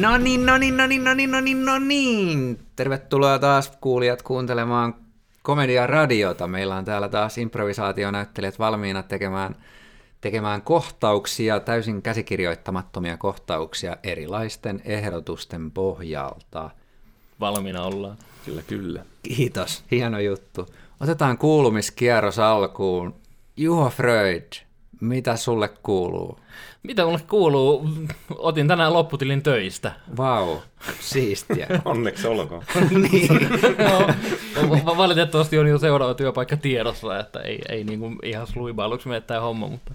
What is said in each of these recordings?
No niin, no niin, no niin, no niin, no niin, no niin. Tervetuloa taas kuulijat kuuntelemaan Komedia Radiota. Meillä on täällä taas improvisaationäyttelijät valmiina tekemään, tekemään kohtauksia, täysin käsikirjoittamattomia kohtauksia erilaisten ehdotusten pohjalta. Valmiina ollaan. Kyllä, kyllä. Kiitos, hieno juttu. Otetaan kuulumiskierros alkuun. Juho Freud, mitä sulle kuuluu? Mitä mulle kuuluu? Otin tänään lopputilin töistä. Vau, siistiä. Onneksi olkoon. niin. No, valitettavasti on jo seuraava työpaikka tiedossa, että ei, ei niinku ihan sluibailuksi mene tämä homma, mutta,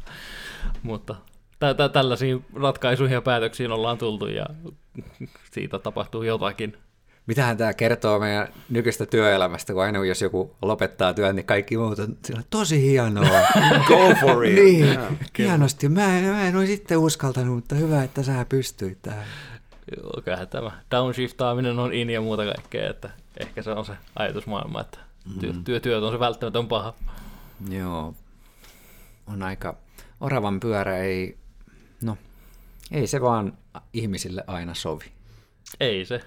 mutta tä, tä, tällaisiin ratkaisuihin ja päätöksiin ollaan tultu ja siitä tapahtuu jotakin. Mitähän tämä kertoo meidän nykyistä työelämästä, kun aina jos joku lopettaa työn, niin kaikki muut on sillä, tosi hienoa. Go for it. niin, Yeah. hienosti. Mä en, mä en olisi sitten uskaltanut, mutta hyvä, että sä pystyit tähän. Joo, kyllähän tämä downshiftaaminen on in ja muuta kaikkea, että ehkä se on se ajatusmaailma, että työ, työ, työt on se välttämätön paha. Joo, on aika, oravan pyörä ei, no, ei se vaan ihmisille aina sovi. Ei se,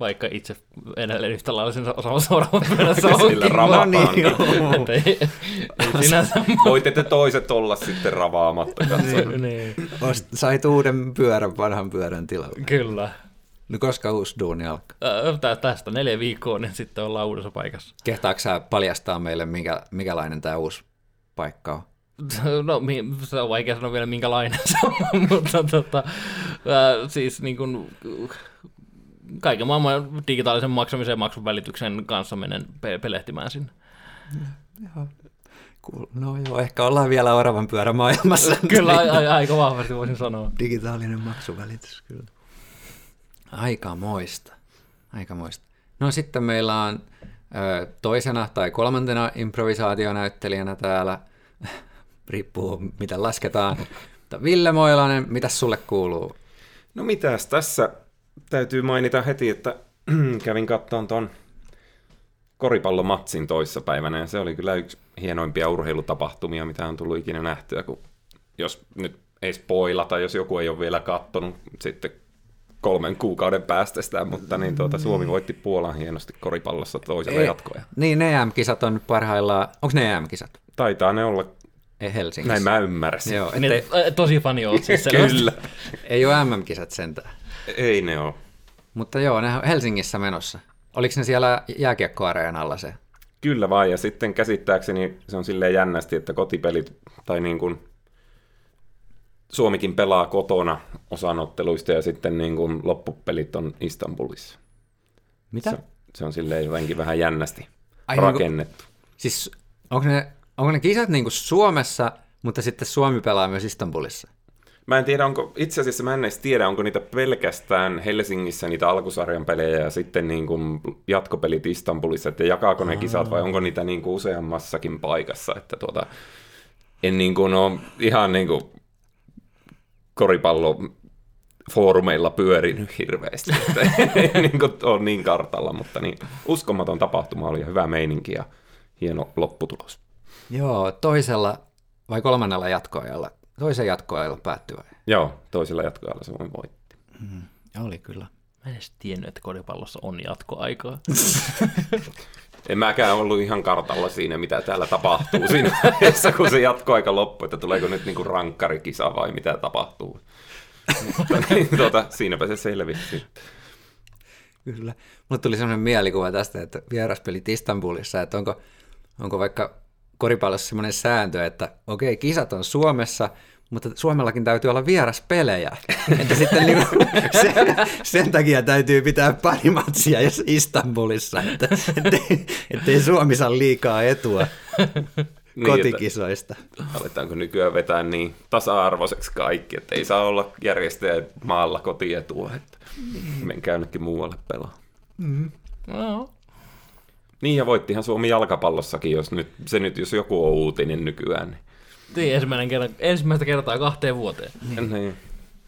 vaikka itse edelleen yhtä lailla sen osaamassa oravan perässä onkin. ravaa No niin, sinänsä Voitte te toiset olla sitten ravaamatta. Niin, Ost, sait uuden pyörän vanhan pyörän tilalle. kyllä. No koska uusi duuni alkaa? Ö, tä- Tästä neljä viikkoa, niin sitten ollaan uudessa paikassa. Kehtaatko sä paljastaa meille, minkä, mikälainen tämä uusi paikka on? No, se on vaikea sanoa vielä minkälainen se on, mutta tota, ää, siis niin kuin, kaiken maailman digitaalisen maksamisen ja maksun välityksen kanssa menen pe- pelehtimään sinne. Cool. No joo, ehkä ollaan vielä oravan pyörä maailmassa. Kyllä a- a- aika vahvasti voisin sanoa. Digitaalinen maksuvälitys, kyllä. Aika moista. Aika moista. No sitten meillä on ö, toisena tai kolmantena improvisaationäyttelijänä täällä, riippuu miten lasketaan, mutta Ville Moilanen, mitä sulle kuuluu? No mitäs tässä täytyy mainita heti, että kävin kattoon ton koripallomatsin toissapäivänä ja se oli kyllä yksi hienoimpia urheilutapahtumia, mitä on tullut ikinä nähtyä, kun jos nyt ei spoilata, jos joku ei ole vielä kattonut sitten kolmen kuukauden päästä sitä, mutta niin tuota, Suomi voitti Puolan hienosti koripallossa toisella Ei- jatkoja. Niin, ne EM-kisat on nyt parhaillaan, onko ne EM-kisat? Taitaa ne olla, Ei Helsingissä. näin mä ymmärsin. Joo, Niin, ettei, tosi fani oot siis. Kyllä. ei ole MM-kisat sentään. Ei ne ole. Mutta joo, ne on Helsingissä menossa. Oliko ne siellä jääkiekkoareenalla se? Kyllä vaan, ja sitten käsittääkseni se on silleen jännästi, että kotipelit, tai niin kuin Suomikin pelaa kotona osanotteluista, ja sitten niin kuin loppupelit on Istanbulissa. Mitä? Se, se on silleen jotenkin vähän jännästi Ai, rakennettu. Siis onko ne, onko ne kisat niin kuin Suomessa, mutta sitten Suomi pelaa myös Istanbulissa? Mä en tiedä, onko, itse asiassa mä en edes tiedä, onko niitä pelkästään Helsingissä niitä alkusarjan pelejä ja sitten niin kuin jatkopelit Istanbulissa, että jakaako ne kisat vai onko niitä niin kuin useammassakin paikassa, että tuota, en niin kuin ole ihan niin kuin koripallo foorumeilla pyörinyt hirveästi, että ei niin kuin ole niin kartalla, mutta niin, uskomaton tapahtuma oli ja hyvä meininki ja hieno lopputulos. Joo, toisella vai kolmannella jatkoajalla? Toisen jatkoajalla päättyy vai? Joo, toisella jatkoajalla Suomi voitti. Oli kyllä. Mä en edes tiennyt, että koripallossa on jatkoaikaa. En mäkään ollut ihan kartalla siinä, mitä täällä tapahtuu siinä vaiheessa, kun se jatkoaika loppui, että tuleeko nyt niinku rankkarikisa vai mitä tapahtuu. Mutta niin, tuota, siinäpä se selvisi sitten. Kyllä. Mulle tuli sellainen mielikuva tästä, että vieraspelit Istanbulissa, että onko, onko vaikka koripallossa sellainen sääntö, että okei, kisat on Suomessa, mutta Suomellakin täytyy olla vieraspelejä. että sitten niin sen, sen, takia täytyy pitää pari matsia jos Istanbulissa, että ettei, ettei Suomi saa liikaa etua Niin, kotikisoista. Että, aletaanko nykyään vetää niin tasa-arvoiseksi kaikki, että ei saa olla järjestäjät maalla kotietua, että menkää jonnekin muualle pelaa. No, Niin ja voittihan Suomi jalkapallossakin, jos nyt, se nyt jos joku on uutinen nykyään. Niin. niin ensimmäinen kerta, ensimmäistä kertaa kahteen vuoteen. Niin. Niin.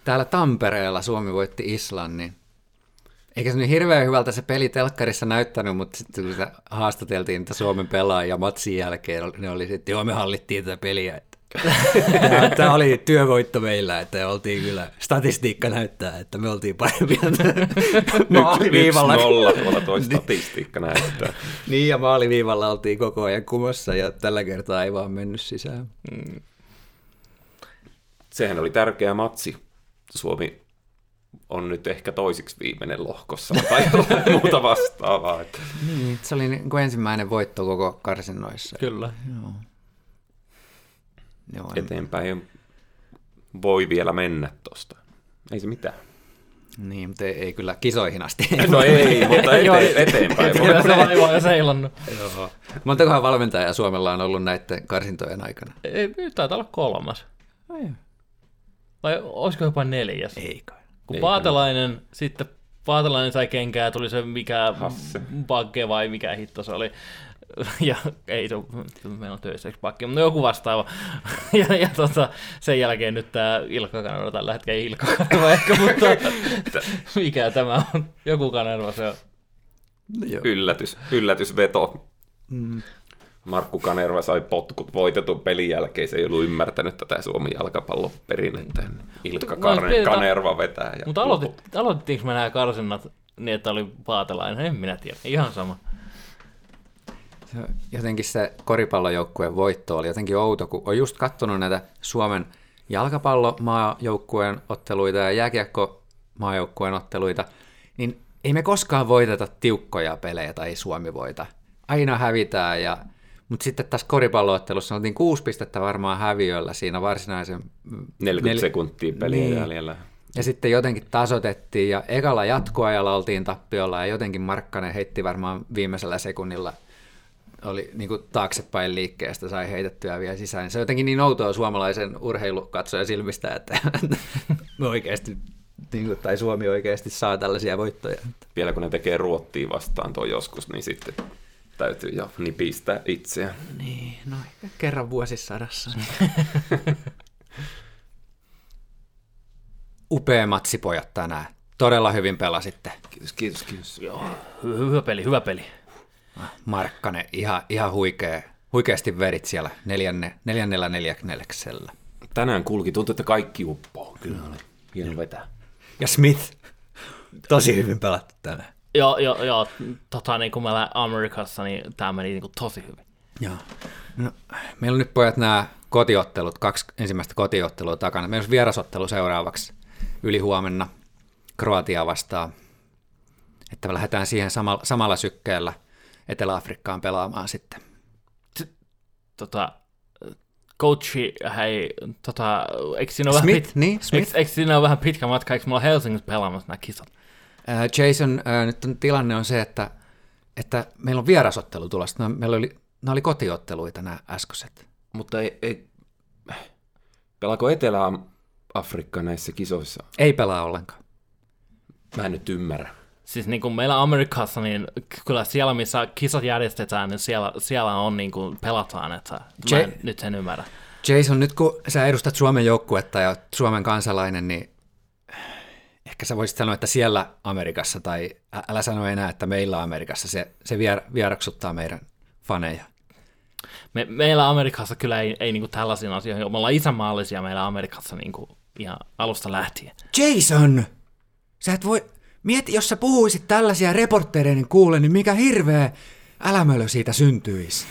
Täällä Tampereella Suomi voitti Islannin. Eikä se niin hirveän hyvältä se peli telkkarissa näyttänyt, mutta sitten kun sitä haastateltiin niitä Suomen pelaajia matsin jälkeen, ne oli sitten, joo me hallittiin tätä peliä. Tämä oli työvoitto meillä, että oltiin kyllä, statistiikka näyttää, että me oltiin parempia maaliviivalla. Yksi nolla tuolla toi statistiikka näyttää. niin, ja maaliviivalla oltiin koko ajan kumossa, ja tällä kertaa ei vaan mennyt sisään. Mm. Sehän oli tärkeä matsi. Suomi on nyt ehkä toisiksi viimeinen lohkossa tai muuta vastaavaa. Että. Niin, se oli niin kuin ensimmäinen voitto koko karsinnoissa. Kyllä. Joo. Joo, Eteenpäin voi vielä mennä tuosta. Ei se mitään. Niin, mutta ei, ei kyllä kisoihin asti. No ei, mutta eteen, eteenpäin. Kyllä se laiva on seilannut. Joo. Montakohan valmentaja Suomella on ollut näiden karsintojen aikana? Ei, nyt taitaa olla kolmas. Ai. Vai olisiko jopa neljäs? Ei kai. Kun Ei Paatelainen, kai. sitten Paatelainen sai kenkää, tuli se mikä Bagge vai mikä hitto se oli. ja ei se meillä on töissä pakki, mutta joku vastaava. ja, ja tota, sen jälkeen nyt tämä Ilkka Kanerva, tällä hetkellä ei Ilkka Kanerva ehkä, mutta mikä tämä on? Joku Kanerva se on. No, Yllätys, yllätysveto. Mm. Markku Kanerva sai potkut voitetun pelin jälkeen, se ei ollut ymmärtänyt tätä Suomen jalkapalloperinnettä. Ilkka no, Kar- Kanerva vetää. Ja mutta aloitettiinko me nämä karsinnat niin, että oli paatelainen? En minä tiedä, ihan sama jotenkin se koripallojoukkueen voitto oli jotenkin outo, kun on just katsonut näitä Suomen jalkapallomaajoukkueen otteluita ja jääkiekko-maajoukkueen otteluita, niin ei me koskaan voiteta tiukkoja pelejä tai Suomi voita. Aina hävitään, ja, mutta sitten tässä koripalloottelussa oltiin kuusi pistettä varmaan häviöllä siinä varsinaisen... 40 nel... sekuntia peliä niin. jäljellä. Ja sitten jotenkin tasotettiin ja ekalla jatkoajalla oltiin tappiolla ja jotenkin Markkanen heitti varmaan viimeisellä sekunnilla – oli niin kuin taaksepäin liikkeestä, sai heitettyä vielä sisään. Se on jotenkin niin outoa suomalaisen urheilukatsojan silmistä, että me oikeasti, niin kuin, tai Suomi oikeasti saa tällaisia voittoja. Vielä kun ne tekee ruottia vastaan tuo joskus, niin sitten täytyy jo nipistää itseään. Niin, no ehkä kerran vuosisadassa. Upea matsi pojat tänään. Todella hyvin pelasitte. Kiitos, kiitos, kiitos. Joo, hyvä peli, hyvä peli. Markkanen ihan, ihan huikea, huikeasti verit siellä neljänne, neljännellä neljänneksellä. Tänään kulki, tuntuu, että kaikki uppoo. Kyllä oli hieno vetää. Ja Smith, tosi hyvin pelattu tänään. Joo, joo, joo tota, niin kuin meillä Amerikassa, niin tämä meni niin kuin tosi hyvin. Joo. No, meillä on nyt pojat nämä kotiottelut, kaksi ensimmäistä kotiottelua takana. Meillä on vierasottelu seuraavaksi yli huomenna Kroatia vastaan. Että me lähdetään siihen samalla, samalla sykkeellä – Etelä-Afrikkaan pelaamaan sitten. Tota, coachi, hei, tota, eikö siinä ole Smith, vähän, pit- niin, Smith. Eikö, eikö siinä ole vähän pitkä matka, eikö mulla Helsingissä pelaamassa nämä kisat? Uh, Jason, uh, nyt on, tilanne on se, että, että meillä on vierasottelu tulossa. Meillä oli, nämä oli kotiotteluita nämä äskeiset. Mutta ei, ei, pelaako Etelä-Afrikka näissä kisoissa? Ei pelaa ollenkaan. Mä en nyt ymmärrä. Siis niin kuin meillä Amerikassa, niin kyllä siellä, missä kisat järjestetään, niin siellä, siellä on niin kuin pelataan, että J- en nyt sen ymmärrä. Jason, nyt kun sä edustat Suomen joukkuetta ja Suomen kansalainen, niin ehkä sä voisit sanoa, että siellä Amerikassa, tai älä sano enää, että meillä Amerikassa, se, se vier, vieraksuttaa meidän faneja. Me, meillä Amerikassa kyllä ei, ei niin kuin tällaisiin asioihin, me ollaan isänmaallisia meillä Amerikassa niin kuin ihan alusta lähtien. Jason! Sä et voi, Mieti, jos sä puhuisit tällaisia reporttereiden kuulen, niin mikä hirveä älämölö siitä syntyisi.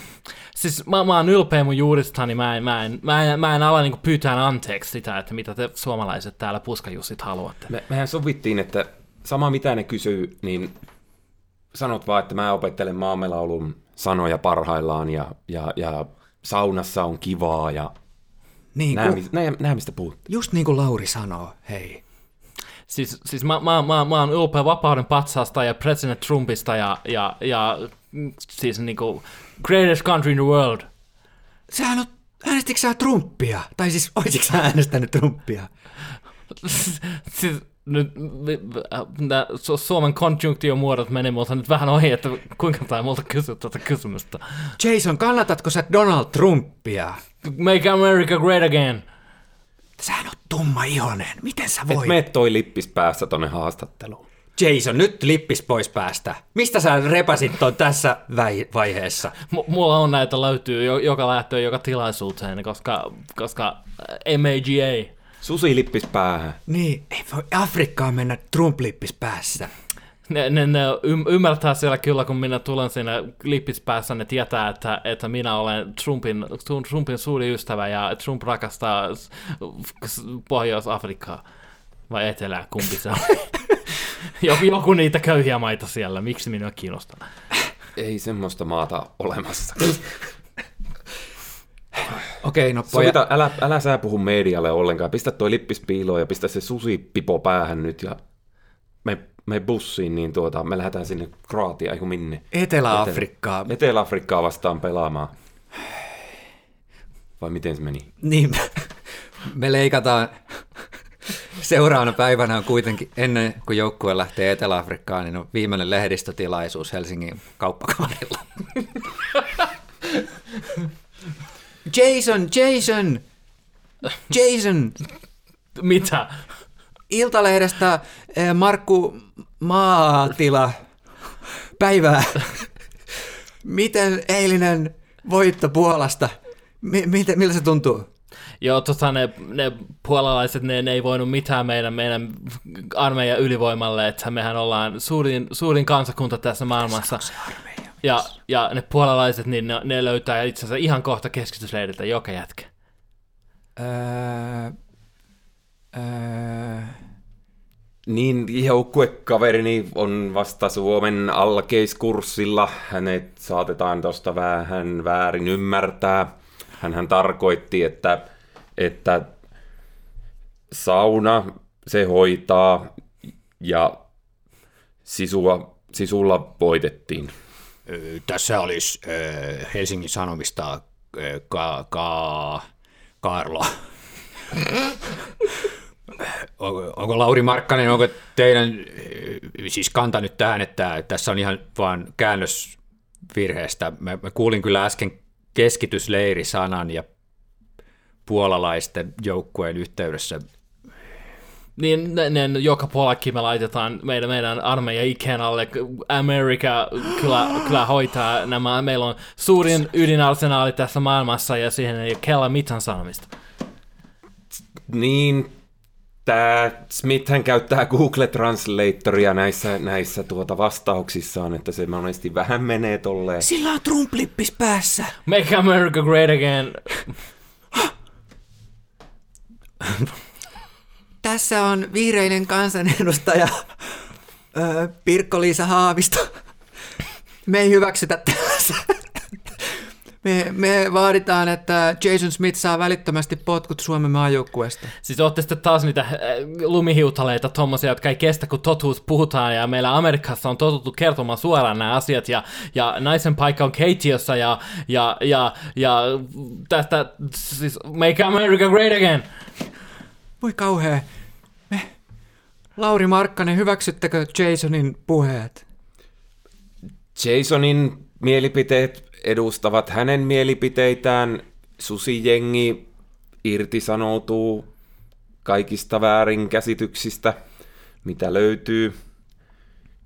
Siis mä, mä oon ylpeä mun juuristani, mä en, mä en, mä en, mä en ala niinku pyytää anteeksi sitä, että mitä te suomalaiset täällä puskajussit haluatte. Me, mehän sovittiin, että sama mitä ne kysyy, niin sanot vaan, että mä opettelen maamelaulun sanoja parhaillaan ja, ja, ja saunassa on kivaa ja niin, nää, kun, nää, nää, mistä puhut. Just niin kuin Lauri sanoo, hei. Siis, siis mä, mä, mä, mä oon ylpeä vapauden patsaasta ja president Trumpista ja, ja, ja siis niinku greatest country in the world. Sähän on, äänestikö sä Trumpia? Tai siis olisitko sä äänestänyt Trumpia? siis nyt nämä Suomen muodot menee multa nyt vähän ohi, että kuinka tämä multa kysyä tätä kysymystä. Jason, kannatatko sä Donald Trumpia? Make America great again. Sähän on tumma ihonen. Miten sä voit? Et mene toi lippis päässä tonne haastatteluun. Jason, nyt lippis pois päästä. Mistä sä repäsit ton tässä väi- vaiheessa? M- mulla on näitä löytyy jo- joka lähtöön joka tilaisuuteen, koska, koska äh, MAGA. Susi lippis päähän. Niin, ei voi Afrikkaan mennä Trump-lippis päässä. Ne, ne, ne ym- ymmärtää siellä kyllä, kun minä tulen sinne lippispäässä, ne tietää, että, että minä olen Trumpin, Trumpin suuri ystävä ja Trump rakastaa Pohjois-Afrikkaa. Vai Etelää, kumpi se on? joku, joku niitä köyhiä maita siellä, miksi minua kiinnostaa? Ei semmoista maata olemassa. Okei, no poja... Sovita, älä, älä sä puhu medialle ollenkaan. Pistä toi lippis piiloon ja pistä se susipipo päähän nyt ja me, bussiin, niin tuota, me lähdetään sinne Kroatiaan, eiku minne. Etelä-Afrikkaa. Etelä-Afrikkaa vastaan pelaamaan. Vai miten se meni? Niin, me leikataan seuraavana päivänä on kuitenkin, ennen kuin joukkue lähtee Etelä-Afrikkaan, niin on viimeinen lehdistötilaisuus Helsingin kauppakamarilla. Jason, Jason, Jason, Mitä? Iltalehdestä eh, Markku Maatila, päivää. Miten eilinen voitto Puolasta, Mi- miten, miltä se tuntuu? Joo, tota, ne, ne puolalaiset, ne, ne ei voinut mitään meidän, meidän armeijan ylivoimalle, että mehän ollaan suurin, suurin kansakunta tässä maailmassa. Ja, ja ne puolalaiset, niin ne, ne löytää itse asiassa ihan kohta keskitysleiriltä joka jätkä. Öö, öö, Niin, joukkuekaverini on vasta Suomen alkeiskurssilla. Hänet saatetaan tuosta vähän väärin ymmärtää. Hänhän tarkoitti, että, että sauna se hoitaa ja sisua, sisulla voitettiin. Tässä olisi ö, Helsingin Sanomista ka, ka, Karlo. onko, onko Lauri Markkanen, onko teidän ö, siis kanta nyt tähän, että tässä on ihan vaan käännös virheestä. Mä, mä kuulin kyllä äsken keskitysleiri-sanan ja puolalaisten joukkueen yhteydessä. Niin ne, ne, joka puolellakin me laitetaan meidän, meidän armeija ikään alle. Amerika kyllä, kyllä hoitaa nämä. Meillä on suurin ydinarsenaali tässä maailmassa ja siihen ei ole kella mitään sanomista. Niin, tämä Smith käyttää Google Translatoria näissä, näissä tuota vastauksissaan, että se monesti vähän menee tolleen. Sillä on Trump-lippis päässä. Make America great again. Tässä on vihreinen kansanedustaja Pirkko-Liisa Haavisto. Me ei hyväksytä tällaista. Me, me vaaditaan, että Jason Smith saa välittömästi potkut Suomen maajoukkueesta. Siis ootte sitten taas niitä äh, lumihiutaleita, tommosia, jotka ei kestä, kun totuus puhutaan, ja meillä Amerikassa on totuttu kertomaan suoraan nämä asiat, ja, ja naisen paikka on keittiössä, ja, ja, ja, ja tästä, siis make America great again. Voi kauhea. Me... Lauri Markkanen, hyväksyttekö Jasonin puheet? Jasonin mielipiteet edustavat hänen mielipiteitään. Susijengi irtisanoutuu kaikista väärinkäsityksistä, mitä löytyy.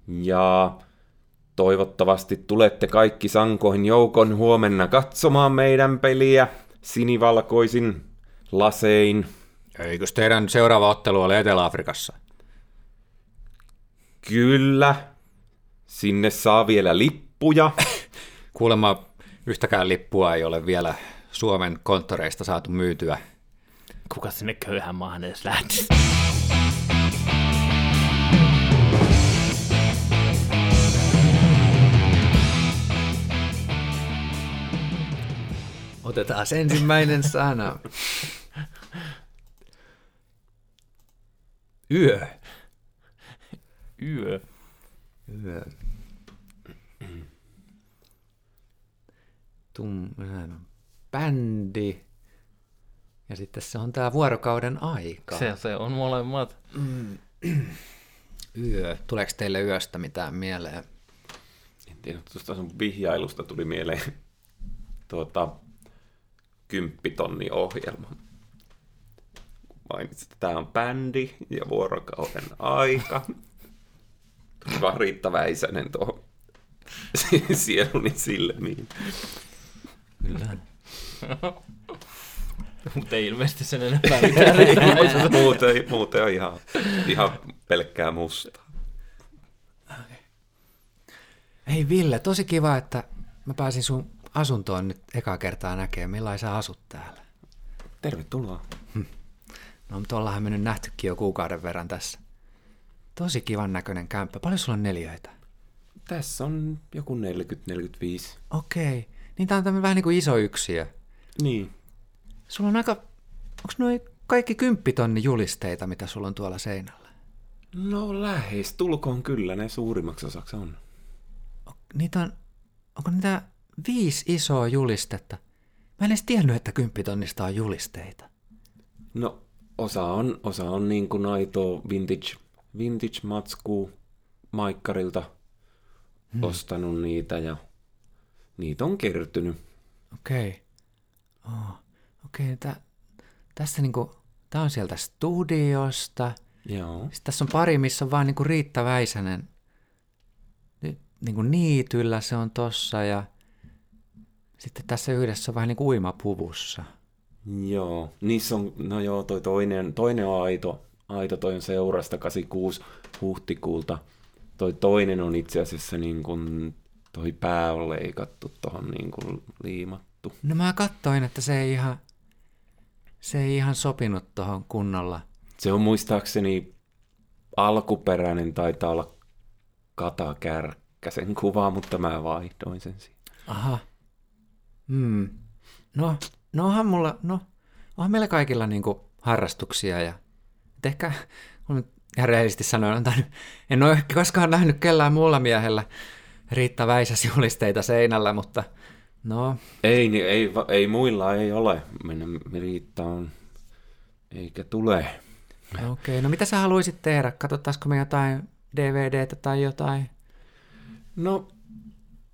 Ja toivottavasti tulette kaikki sankoin joukon huomenna katsomaan meidän peliä sinivalkoisin lasein. Eikös teidän seuraava ottelu ole Etelä-Afrikassa? Kyllä, sinne saa vielä lippuja. Kuulemma yhtäkään lippua ei ole vielä Suomen konttoreista saatu myytyä. Kuka sinne köyhän maahan edes lähtisi? Otetaan ensimmäinen sana. Yö. Yö. Yö. Tum, bändi. Ja sitten se on tämä vuorokauden aika. Se, se on molemmat. Yö. Tuleeko teille yöstä mitään mieleen? En tiedä, tuosta sun vihjailusta tuli mieleen tuota, kymppitonni ohjelma. Mainitsit, että tämä on bändi ja vuorokauden aika. Tuli vaan Riitta Väisänen tuohon sieluni silmiin. Kyllä. Mutta ei ilmeisesti sen enempää mitään. muuten, muuten on ihan, ihan pelkkää mustaa. Hei Ville, tosi kiva, että mä pääsin sun asuntoon nyt ekaa kertaa näkemään. Millainen sä asut täällä? Tervetuloa. No, mutta ollaanhan mennyt nähtykin jo kuukauden verran tässä. Tosi kivan näköinen kämppä. Paljon sulla on neljöitä? Tässä on joku 40-45. Okei. Niin tää on tämmöinen vähän niin kuin iso yksiö. Niin. Sulla on aika... Onko noi kaikki kymppitonni julisteita, mitä sulla on tuolla seinällä? No lähes, tulkoon kyllä, ne suurimmaksi osaksi on. Niitä on... Onko niitä viisi isoa julistetta? Mä en edes tiennyt, että kymppitonnista on julisteita. No, osa on, osa on niin kuin aito vintage, vintage matskuu Maikkarilta hmm. ostanut niitä ja niitä on kertynyt. Okei. Oh. Okei, tä, tässä niinku, tää on sieltä studiosta. Joo. Sitten tässä on pari, missä on vaan niinku Riitta Väisänen. Ni, niinku niityllä se on tossa ja sitten tässä yhdessä on vähän niinku uimapuvussa. Joo, niissä on, no joo, toi toinen, toinen on aito, aito, toi on seurasta 86 huhtikuulta. Toi toinen on itse asiassa niin kuin, toi pää on leikattu tohon niin kuin liimattu. No mä katsoin, että se ei ihan, se ei ihan sopinut tuohon kunnolla. Se on muistaakseni alkuperäinen, taitaa olla Kata Kärkkäsen kuva, mutta mä vaihdoin sen siihen. Aha. Hmm. No, no onhan mulla, no, onhan meillä kaikilla niinku harrastuksia ja et ehkä, kun ihan rehellisesti sanoen, en ole koskaan nähnyt kellään muulla miehellä Riitta Väisäs julisteita seinällä, mutta no, Ei, niin ei, ei muilla ei ole. Mennä Riitta on, eikä tule. okei. Okay. No mitä sä haluaisit tehdä? Katsottaisiko me jotain DVDtä tai jotain? No,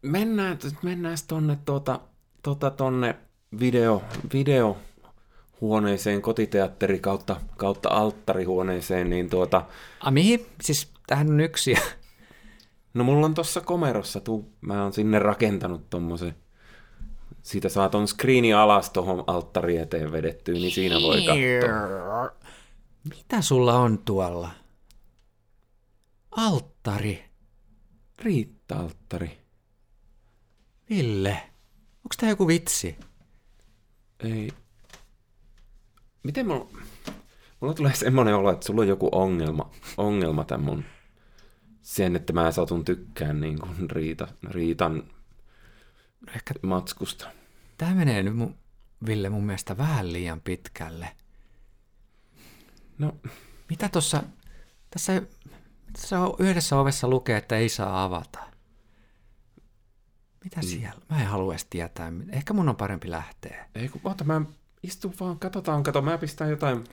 mennään, mennään tonne, tuota, tuota, tonne video, videohuoneeseen, kotiteatteri kautta, kautta alttarihuoneeseen, niin tuota, A, mihin? Siis tähän on yksi. no mulla on tuossa komerossa, tuu, mä oon sinne rakentanut tommosen, siitä saa ton screeni alas tuohon alttari eteen vedettyä, niin siinä voi katsoa. Mitä sulla on tuolla? Alttari. Riitta-alttari. Ville, onko tää joku vitsi? Ei. Miten mulla... Mulla tulee semmoinen olo, että sulla on joku ongelma, ongelma tämän mun... Sen, että mä satun tykkään niin kuin Riita, Riitan Ehkä matskusta. tää menee nyt, mun, Ville, mun mielestä vähän liian pitkälle. No, Mitä tossa... Tässä, tässä on yhdessä ovessa lukee, että ei saa avata. Mitä siellä? Mä en halua edes tietää. Ehkä mun on parempi lähteä. ei kun, oota, mä istun vaan, katsotaan, kato, mä pistän jotain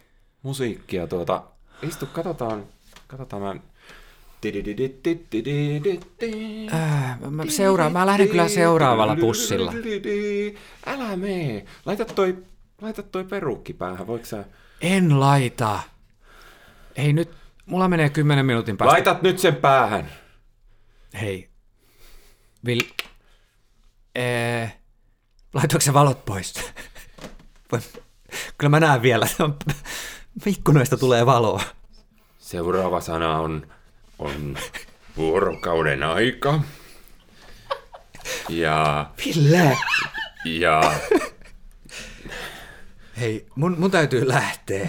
musiikkia tuota. Istu, katsotaan, katsotaan mä... Seuraa, mä lähden kyllä seuraavalla bussilla. Älä mee. Laita toi, laita toi perukki päähän, voiko sä... En laita. Ei nyt, mulla menee kymmenen minuutin päästä. Laitat nyt sen päähän. Hei. Vil... Ee... Laitoinko se valot pois? Kyllä mä näen vielä. Ikkunoista tulee valoa. Seuraava sana on, on vuorokauden aika. Ja, Ville! ja Hei, mun, mun täytyy lähteä.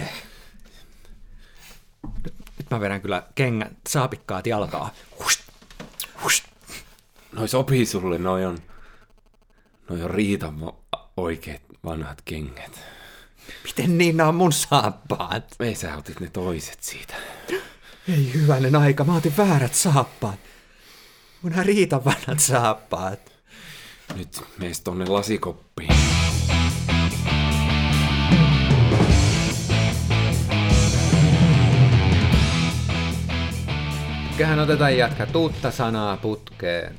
Nyt, mä vedän kyllä kengät, saapikkaat jalkaa. Hust, hust. noi sopii sulle, noi on, noi on Riitan oikeat vanhat kengät. Miten niin nämä on mun saappaat? Ei sä otit ne toiset siitä. Ei hyvänen aika, mä otin väärät saappaat. Mun riitan vanhat saappaat. Nyt mees tonne lasikoppiin. Köhän otetaan jatkaa uutta sanaa putkeen.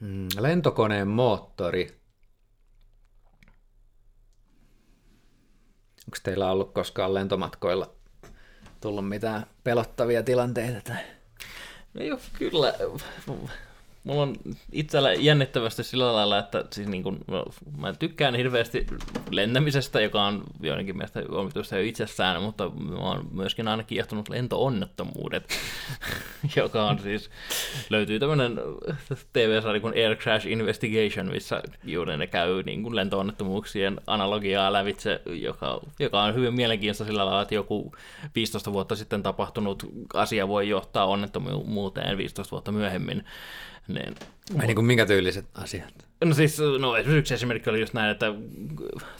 Mm, lentokoneen moottori. Onko teillä ollut koskaan lentomatkoilla tullut mitään pelottavia tilanteita? Tai... No joo, kyllä. Mulla on itsellä jännittävästi sillä lailla, että siis niin kun, no, mä tykkään hirveästi lentämisestä, joka on joidenkin mielestä omituista jo itsessään, mutta mä oon myöskin aina kiehtonut lentoonnettomuudet, joka on siis, löytyy tämmöinen TV-sarja kuin Air Crash Investigation, missä juuri ne käy niin kuin lentoonnettomuuksien analogiaa lävitse, joka, joka on hyvin mielenkiintoista sillä lailla, että joku 15 vuotta sitten tapahtunut asia voi johtaa onnettomuuteen 15 vuotta myöhemmin. Niin, Ai niin kuin minkä tyyliset asiat? No siis, no yksi esimerkki oli just näin, että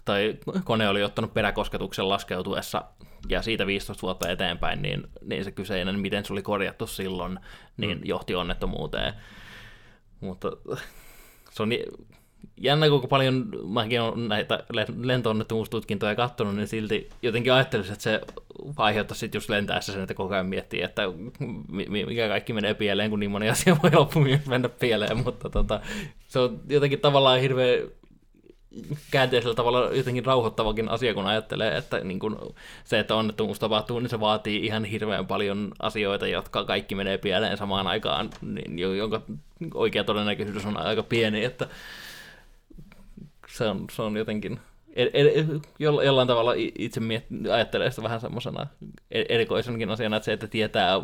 tai kone oli ottanut peräkosketuksen laskeutuessa ja siitä 15 vuotta eteenpäin, niin, niin se kyseinen, miten se oli korjattu silloin, niin mm. johti onnettomuuteen. Mutta se on jännä, kuinka paljon mäkin olen näitä lentoonnettomuustutkintoja katsonut, niin silti jotenkin ajattelisin, että se aiheuttaisi sitten just lentäessä sen, että koko ajan miettii, että mikä kaikki menee pieleen, kun niin moni asia voi loppuun mennä pieleen, mutta tota, se on jotenkin tavallaan hirveän käänteisellä tavalla jotenkin rauhoittavakin asia, kun ajattelee, että niin kun se, että onnettomuus tapahtuu, niin se vaatii ihan hirveän paljon asioita, jotka kaikki menee pieleen samaan aikaan, niin, jonka oikea todennäköisyys on aika pieni, että se on, se on jotenkin, er, er, jollain tavalla itse miet, ajattelee sitä vähän semmoisena e-, erikoisenkin asiana, että se, että tietää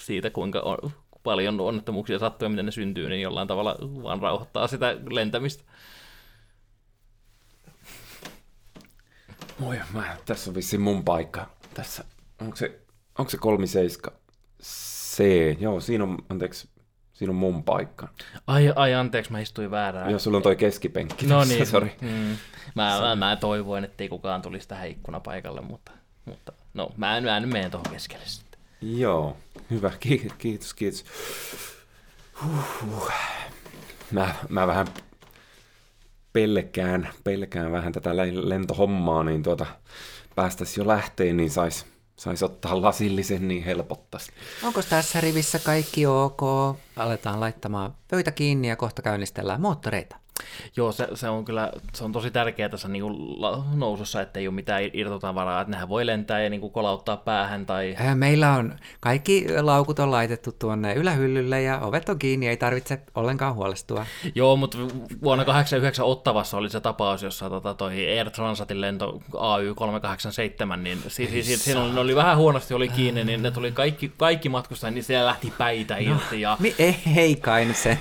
siitä, kuinka on, paljon onnettomuuksia sattuu ja miten ne syntyy, niin jollain tavalla vaan rauhoittaa sitä lentämistä. Moi, mä, tässä on vissiin mun paikka. Tässä, onko se, onko se 37 C? Joo, siinä on, anteeksi, Siinä on mun paikka. Ai, ai anteeksi, mä istuin väärään. Joo, sulla on toi keskipenkki No niin, sorry. Mm. Mä, mä, mä, toivoin, ettei kukaan tulisi tähän ikkunapaikalle, mutta, mutta no, mä en, mä en mene tuohon keskelle sitten. Joo, hyvä, kiitos, kiitos. Huh, Mä, mä vähän pelkään, pelkään vähän tätä lentohommaa, niin tuota, päästäisiin jo lähteen, niin sais, sais ottaa lasillisen, niin helpottaisi. Onko tässä rivissä kaikki ok? Aletaan laittamaan pöytä kiinni ja kohta käynnistellään moottoreita. Joo, se, se, on kyllä se on tosi tärkeää tässä niin kuin nousussa, että ei ole mitään irtotavaraa, että nehän voi lentää ja niin kuin kolauttaa päähän. Tai... Äh, meillä on kaikki laukut on laitettu tuonne ylähyllylle ja ovet on kiinni, ei tarvitse ollenkaan huolestua. Joo, mutta vuonna 89 Ottavassa oli se tapaus, jossa tota, toi Air Transatin lento AY387, niin si- si- si- siinä oli, oli vähän huonosti oli kiinni, niin ne tuli kaikki, kaikki matkustajat, niin siellä lähti päitä no, irti. Ja... Mi- ei, ei kai nyt sen.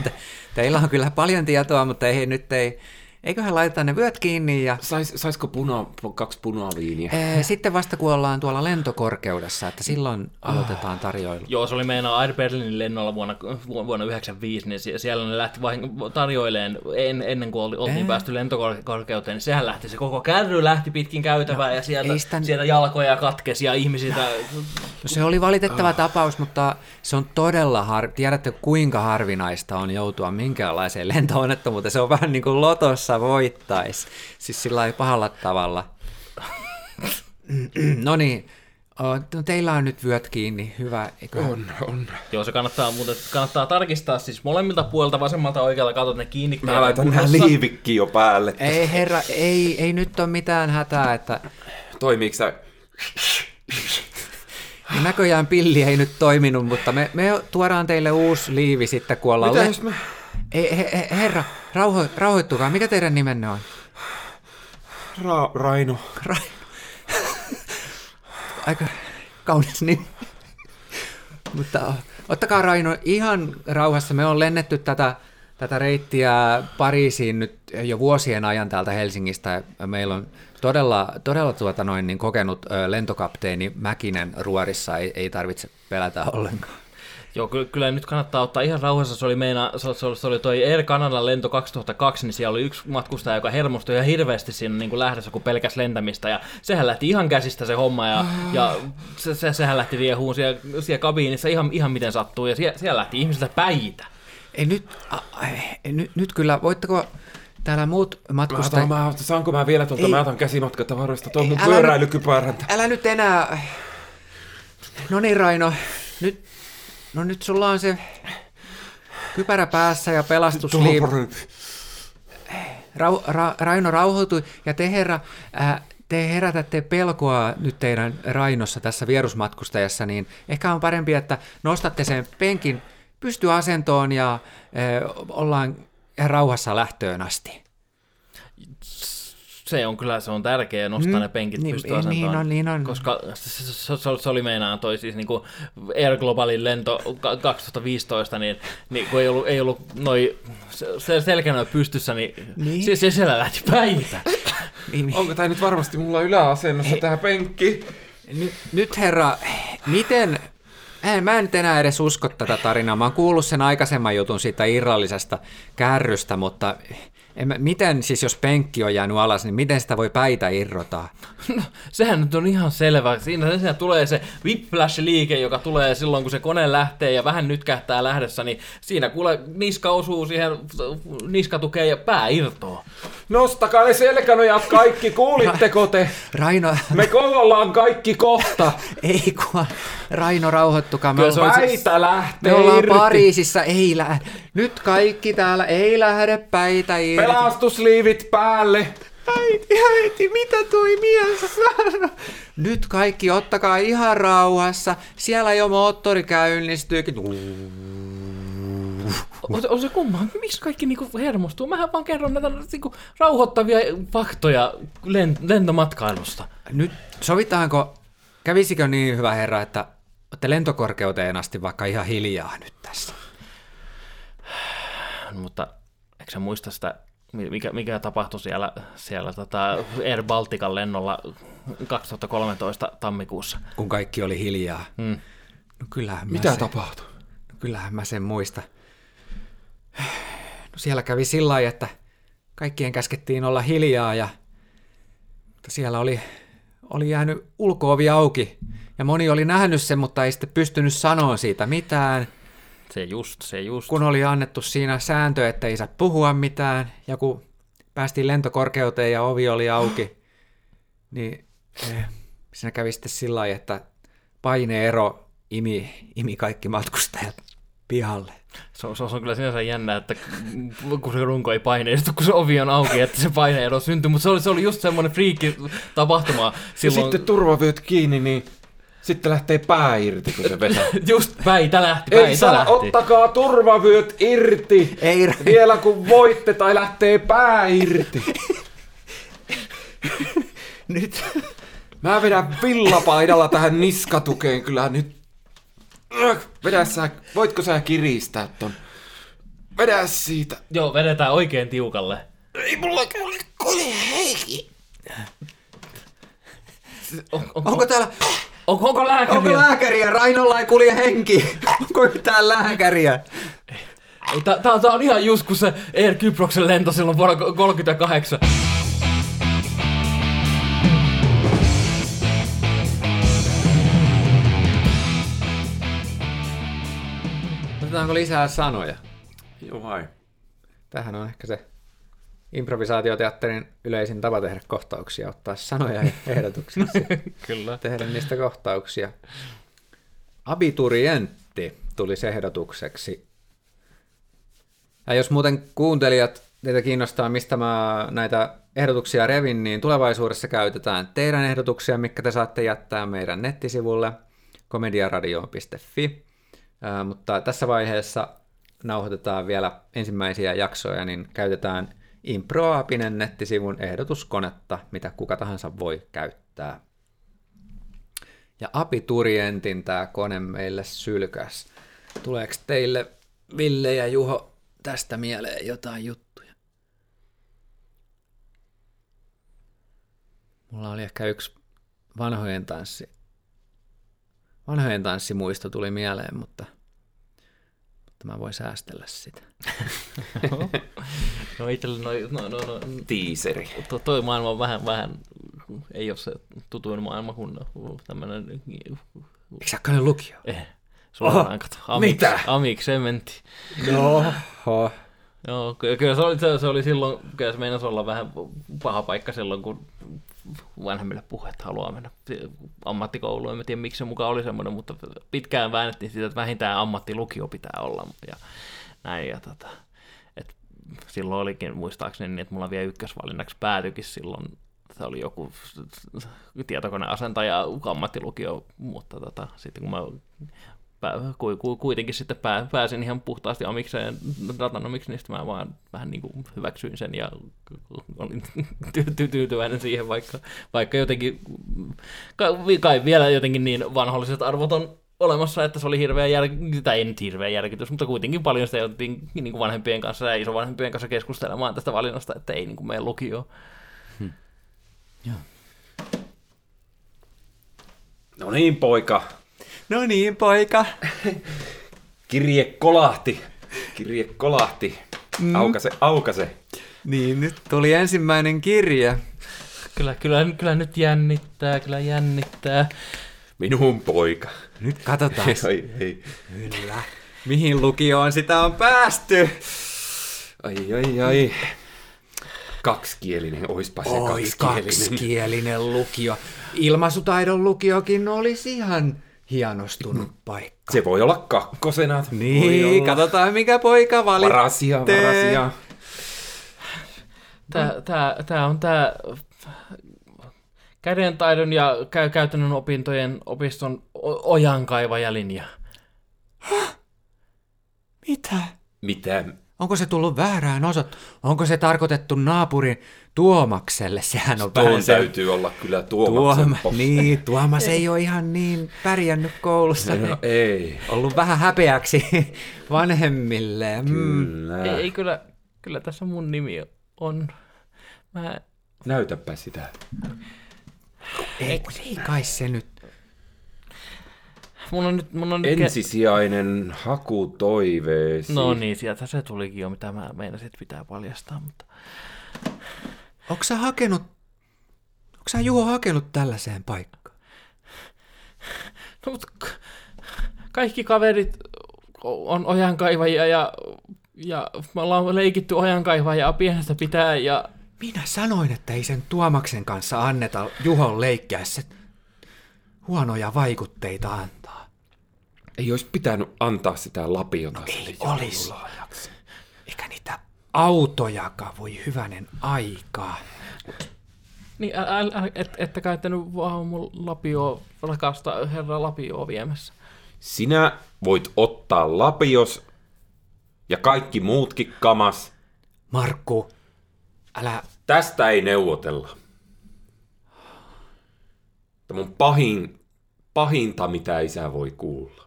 Teillä on kyllä paljon tietoa, mutta ei nyt ei, eiköhän laiteta ne vyöt kiinni. Ja... Sais, saisiko puna, kaksi punaviiniä? Sitten vasta kun ollaan tuolla lentokorkeudessa, että silloin aloitetaan tarjoilu. Joo, se oli meidän Air Berlinin lennolla vuonna, vuonna 1995, niin siellä ne lähti vain tarjoileen en, ennen kuin oltiin Ää. päästy lentokorkeuteen, niin sehän lähti, se koko kärry lähti pitkin käytävää no, ja sieltä, sitä... sieltä jalkoja katkesi ja ihmisiltä... No, se oli valitettava oh. tapaus, mutta se on todella har... Tiedätte, kuinka harvinaista on joutua minkäänlaiseen lentoonnettomuuteen. Se on vähän niin kuin lotossa voittaisi. Siis sillä pahalla tavalla. no niin, No, teillä on nyt vyöt kiinni, hyvä, eikö? On, on. Joo, se kannattaa, mutta kannattaa tarkistaa siis molemmilta puolta, vasemmalta oikealta, katsot ne kiinni. Mä laitan nämä liivikki jo päälle. Ei herra, ei, ei nyt ole mitään hätää, että... Toimiiko sä? Näköjään pilli ei nyt toiminut, mutta me, me tuodaan teille uusi liivi sitten, kun ollaan... Mitä le- jos mä... Ei, he, he, herra, rauho, rauhoittukaa. Mikä teidän nimenne on? Ra- Raino. Raino. Aika kaunis nimi. Mutta ottakaa Raino ihan rauhassa. Me on lennetty tätä, tätä reittiä Pariisiin nyt jo vuosien ajan täältä Helsingistä. Meillä on todella, todella tuota noin, niin kokenut lentokapteeni Mäkinen ruorissa. Ei, ei tarvitse pelätä ollenkaan. Joo, kyllä, kyllä nyt kannattaa ottaa ihan rauhassa. Se oli, meina, se, oli, se oli toi Air Canada lento 2002, niin siellä oli yksi matkustaja, joka hermostui ihan hirveästi siinä niin kuin lähdössä, kun pelkäs lentämistä. Ja sehän lähti ihan käsistä se homma, ja, ja se, se, sehän lähti riehuun siellä, siellä kabiinissa ihan, ihan miten sattuu, ja siellä, siellä lähti ihmisiltä päitä. Ei nyt, a, ei, nyt, nyt kyllä, voitteko täällä muut matkustajat... Mä, otan, mä, saanko mä vielä tuolta, ei, mä otan käsimatkatavaroista tuon mun pyöräilykypärän. Älä nyt enää... No niin Raino, nyt No nyt sulla on se kypärä päässä ja pelastusliivi. Ra, ra, Raino rauhoitui ja te herra, äh, te herätätte pelkoa nyt teidän Rainossa tässä vierusmatkustajassa, niin ehkä on parempi, että nostatte sen penkin, pystyasentoon ja ö, ollaan ihan rauhassa lähtöön asti. Se on kyllä, se on tärkeää nostaa Mm, ne penkit niin- pystyasentoon. niin on, niin on. Koska se, se, se, se oli meinaan toi siis niinku Air Globalin lento ka- 2015, niin, niin kun ei ollut, ei ollut noi se, selkänä pystyssä, niin, Niin. niin. Se, se siellä lähti päitä. Niin, Onko tämä nyt varmasti mulla yläasennossa tämä penkki? Nyt, nyt herra, miten... Ei, mä en nyt enää edes usko tätä tarinaa. Mä oon kuullut sen aikaisemman jutun siitä irrallisesta kärrystä, mutta en mä, miten siis jos penkki on jäänyt alas, niin miten sitä voi päitä irrota? No, sehän nyt on ihan selvä. Siinä, siinä tulee se whiplash-liike, joka tulee silloin, kun se kone lähtee ja vähän nytkähtää lähdössä, niin siinä kuule niska osuu siihen niskatukeen ja pää irtoo. Nostakaa ne selkänojat kaikki, kuulitteko te? Raino, Me kohollaan kaikki kohta. ei kun Raino rauhoittukaa. Me, ollaan, Päitä lähtee me ollaan irti. Pariisissa, ei lähde. Nyt kaikki täällä ei lähde päitä irti. Pelastusliivit päälle. Äiti, äiti, mitä toi mies sanoi? Nyt kaikki ottakaa ihan rauhassa. Siellä jo moottori käynnistyykin. On, on se kumma, miksi kaikki niinku hermostuu? Mähän vaan kerron näitä niinku rauhoittavia faktoja len, lentomatkailusta. Nyt sovitaanko, kävisikö niin hyvä herra, että olette lentokorkeuteen asti vaikka ihan hiljaa nyt tässä? No, mutta eikö sä muista sitä, mikä, mikä tapahtui siellä, siellä tota Air Baltican lennolla 2013 tammikuussa? Kun kaikki oli hiljaa. Hmm. No kyllähän mä Mitä sen, tapahtui? no kyllähän mä sen muista. No siellä kävi sillä lailla, että kaikkien käskettiin olla hiljaa ja mutta siellä oli, oli jäänyt ulkoovi auki. Ja moni oli nähnyt sen, mutta ei sitten pystynyt sanoa siitä mitään. Se just, se just. kun oli annettu siinä sääntö, että ei saa puhua mitään, ja kun päästiin lentokorkeuteen ja ovi oli auki, niin eh, siinä kävi sitten sillä lailla, että paineero imi, imi kaikki matkustajat pihalle. Se on, se on, kyllä sinänsä jännä, että kun se runko ei paineistu, kun se ovi on auki, että se paineero syntyy, mutta se oli, se oli just semmoinen friikki tapahtuma Ja silloin. sitten turvavyöt kiinni, niin sitten lähtee pää irti, kun se vesää. Just päitä lähti, Ei päitä saa, lähti. ottakaa turvavyöt irti. Ei, Vielä kun voitte tai lähtee pää irti. nyt, Mä vedän villapaidalla tähän niskatukeen kyllä nyt. Vedä sä, voitko sä kiristää ton? Vedä siitä. Joo, vedetään oikein tiukalle. Ei mulla ole kulje heikki. On, on, onko täällä, onko, onko lääkäriä? onko lääkäriä? Rainolla ei kulje henki. Onko yhtään lääkäriä? Tää, tää on ihan just kun se Air Kyproksen lento silloin vuonna 38. Otetaanko lisää sanoja? Joo vai. Tähän on ehkä se improvisaatioteatterin yleisin tapa tehdä kohtauksia, ottaa sanoja ja ehdotuksia, Kyllä. tehdä niistä kohtauksia. Abiturientti tulisi ehdotukseksi. Ja jos muuten kuuntelijat teitä kiinnostaa, mistä mä näitä ehdotuksia revin, niin tulevaisuudessa käytetään teidän ehdotuksia, mikä te saatte jättää meidän nettisivulle komediaradio.fi. Ää, mutta tässä vaiheessa nauhoitetaan vielä ensimmäisiä jaksoja, niin käytetään Improapinen nettisivun ehdotuskonetta, mitä kuka tahansa voi käyttää. Ja Apiturientin tämä kone meille sylkäs. Tuleeko teille, Ville ja Juho, tästä mieleen jotain juttuja? Mulla oli ehkä yksi vanhojen tanssi. Vanhojen tanssimuisto tuli mieleen, mutta, mutta mä voin säästellä sitä. No itselle noi, no, no, no, Tiiseri. to, toi maailma on vähän, vähän, ei ole se tutuin maailma kuin tämmönen, Eikö sä ole lukio? eh, suoraan kato. Amik, mitä? Amik sementti. Joo, ky- kyllä se oli, se, se oli silloin, kyllä se meinasi olla vähän paha paikka silloin, kun vanhemmille puhe, että haluaa mennä ammattikouluun. En tiedä, miksi se mukaan oli semmoinen, mutta pitkään väännettiin sitä, että vähintään ammattilukio pitää olla ja näin. Ja tota, et silloin olikin muistaakseni niin, että mulla vielä ykkösvalinnaksi päätyikin silloin se oli joku tietokoneasentaja ammattilukio, mutta tota, sitten kun mä kuitenkin sitten pää- pääsin ihan puhtaasti omikseen datanomiksi, niin mä vaan vähän niin kuin hyväksyin sen ja olin ty- ty- tyytyväinen siihen, vaikka, vaikka jotenkin, kai, kai vielä jotenkin niin vanholliset arvot on olemassa, että se oli hirveä järkytys, tai ei nyt hirveä järkytys, mutta kuitenkin paljon sitä jouduttiin niin kuin vanhempien kanssa ja isovanhempien kanssa keskustelemaan tästä valinnasta, että ei niin kuin mene lukioon. No niin, poika. No niin, poika. Kirje kolahti. Kirje kolahti. Mm. Aukase, aukase. Niin, nyt tuli ensimmäinen kirje. Kyllä, kyllä, kyllä nyt jännittää, kyllä jännittää. Minun poika. Nyt katsotaan. Ai, ei. Kyllä. Mihin lukioon sitä on päästy? Ai, ai, ai. Kaksikielinen, oispa se Oi, kaksikielinen. kaksikielinen lukio. Ilmaisutaidon lukiokin olisi ihan hienostunut paikka. Se voi olla kakkosena. Niin, olla. katsotaan mikä poika valitsee. Varasia, varasia. Tää, tää, tää on tää kädentaidon ja käy käytännön opintojen opiston ojankaivajalinja. Mitä? Mitä? Onko se tullut väärään osat? Onko se tarkoitettu naapurin Tuomakselle? Sehän on Tuon vähän se... täytyy olla kyllä Tuomaksen Tuoma, posti. niin, Tuomas ei ole ihan niin pärjännyt koulussa. No ei. Ollut vähän häpeäksi vanhemmille. Mm. Kyllä. Ei, ei kyllä, kyllä tässä mun nimi on. Mä, Näytäpä sitä. Ei, ei kai se nyt. Mun on nyt, mun on nyt ke- Ensisijainen haku toiveesi. No niin, sieltä se tulikin jo, mitä mä meinasin, että pitää paljastaa, mutta... Onko sä hakenut, onko sä Juho hakenut tällaiseen paikkaan? No, mutta k- kaikki kaverit on ojankaivajia ja, ja me ollaan leikitty ojankaivajaa pienestä pitää ja Minä sanoin, että ei sen Tuomaksen kanssa anneta Juhon leikkiä se huonoja vaikutteita antaa. Ei olisi pitänyt antaa sitä lapiota ei sille olis. joululahjaksi. Eikä niitä autojakaan voi hyvänen aikaa. niin ä, ä, et, ettekä ette nyt vaan mun lapio, rakasta herra lapio viemässä. Sinä voit ottaa lapios ja kaikki muutkin kamas. Markku, älä... Tästä ei neuvotella. Tämä on pahin, pahinta, mitä isä voi kuulla.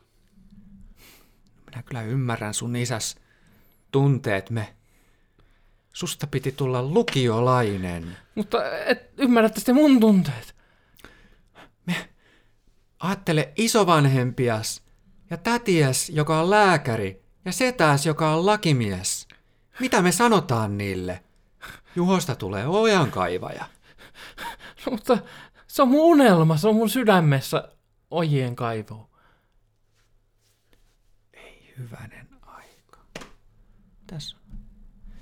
Minä kyllä ymmärrän sun isäs tunteet me. Susta piti tulla lukiolainen. Mutta et ymmärrätte sitten mun tunteet. Aattele isovanhempias ja tätiäs, joka on lääkäri, ja setäs, joka on lakimies. Mitä me sanotaan niille? Juhosta tulee ojankaivaja. No, mutta se on mun unelma, se on mun sydämessä ojien kaivo. Hyvänen aika. Tässä,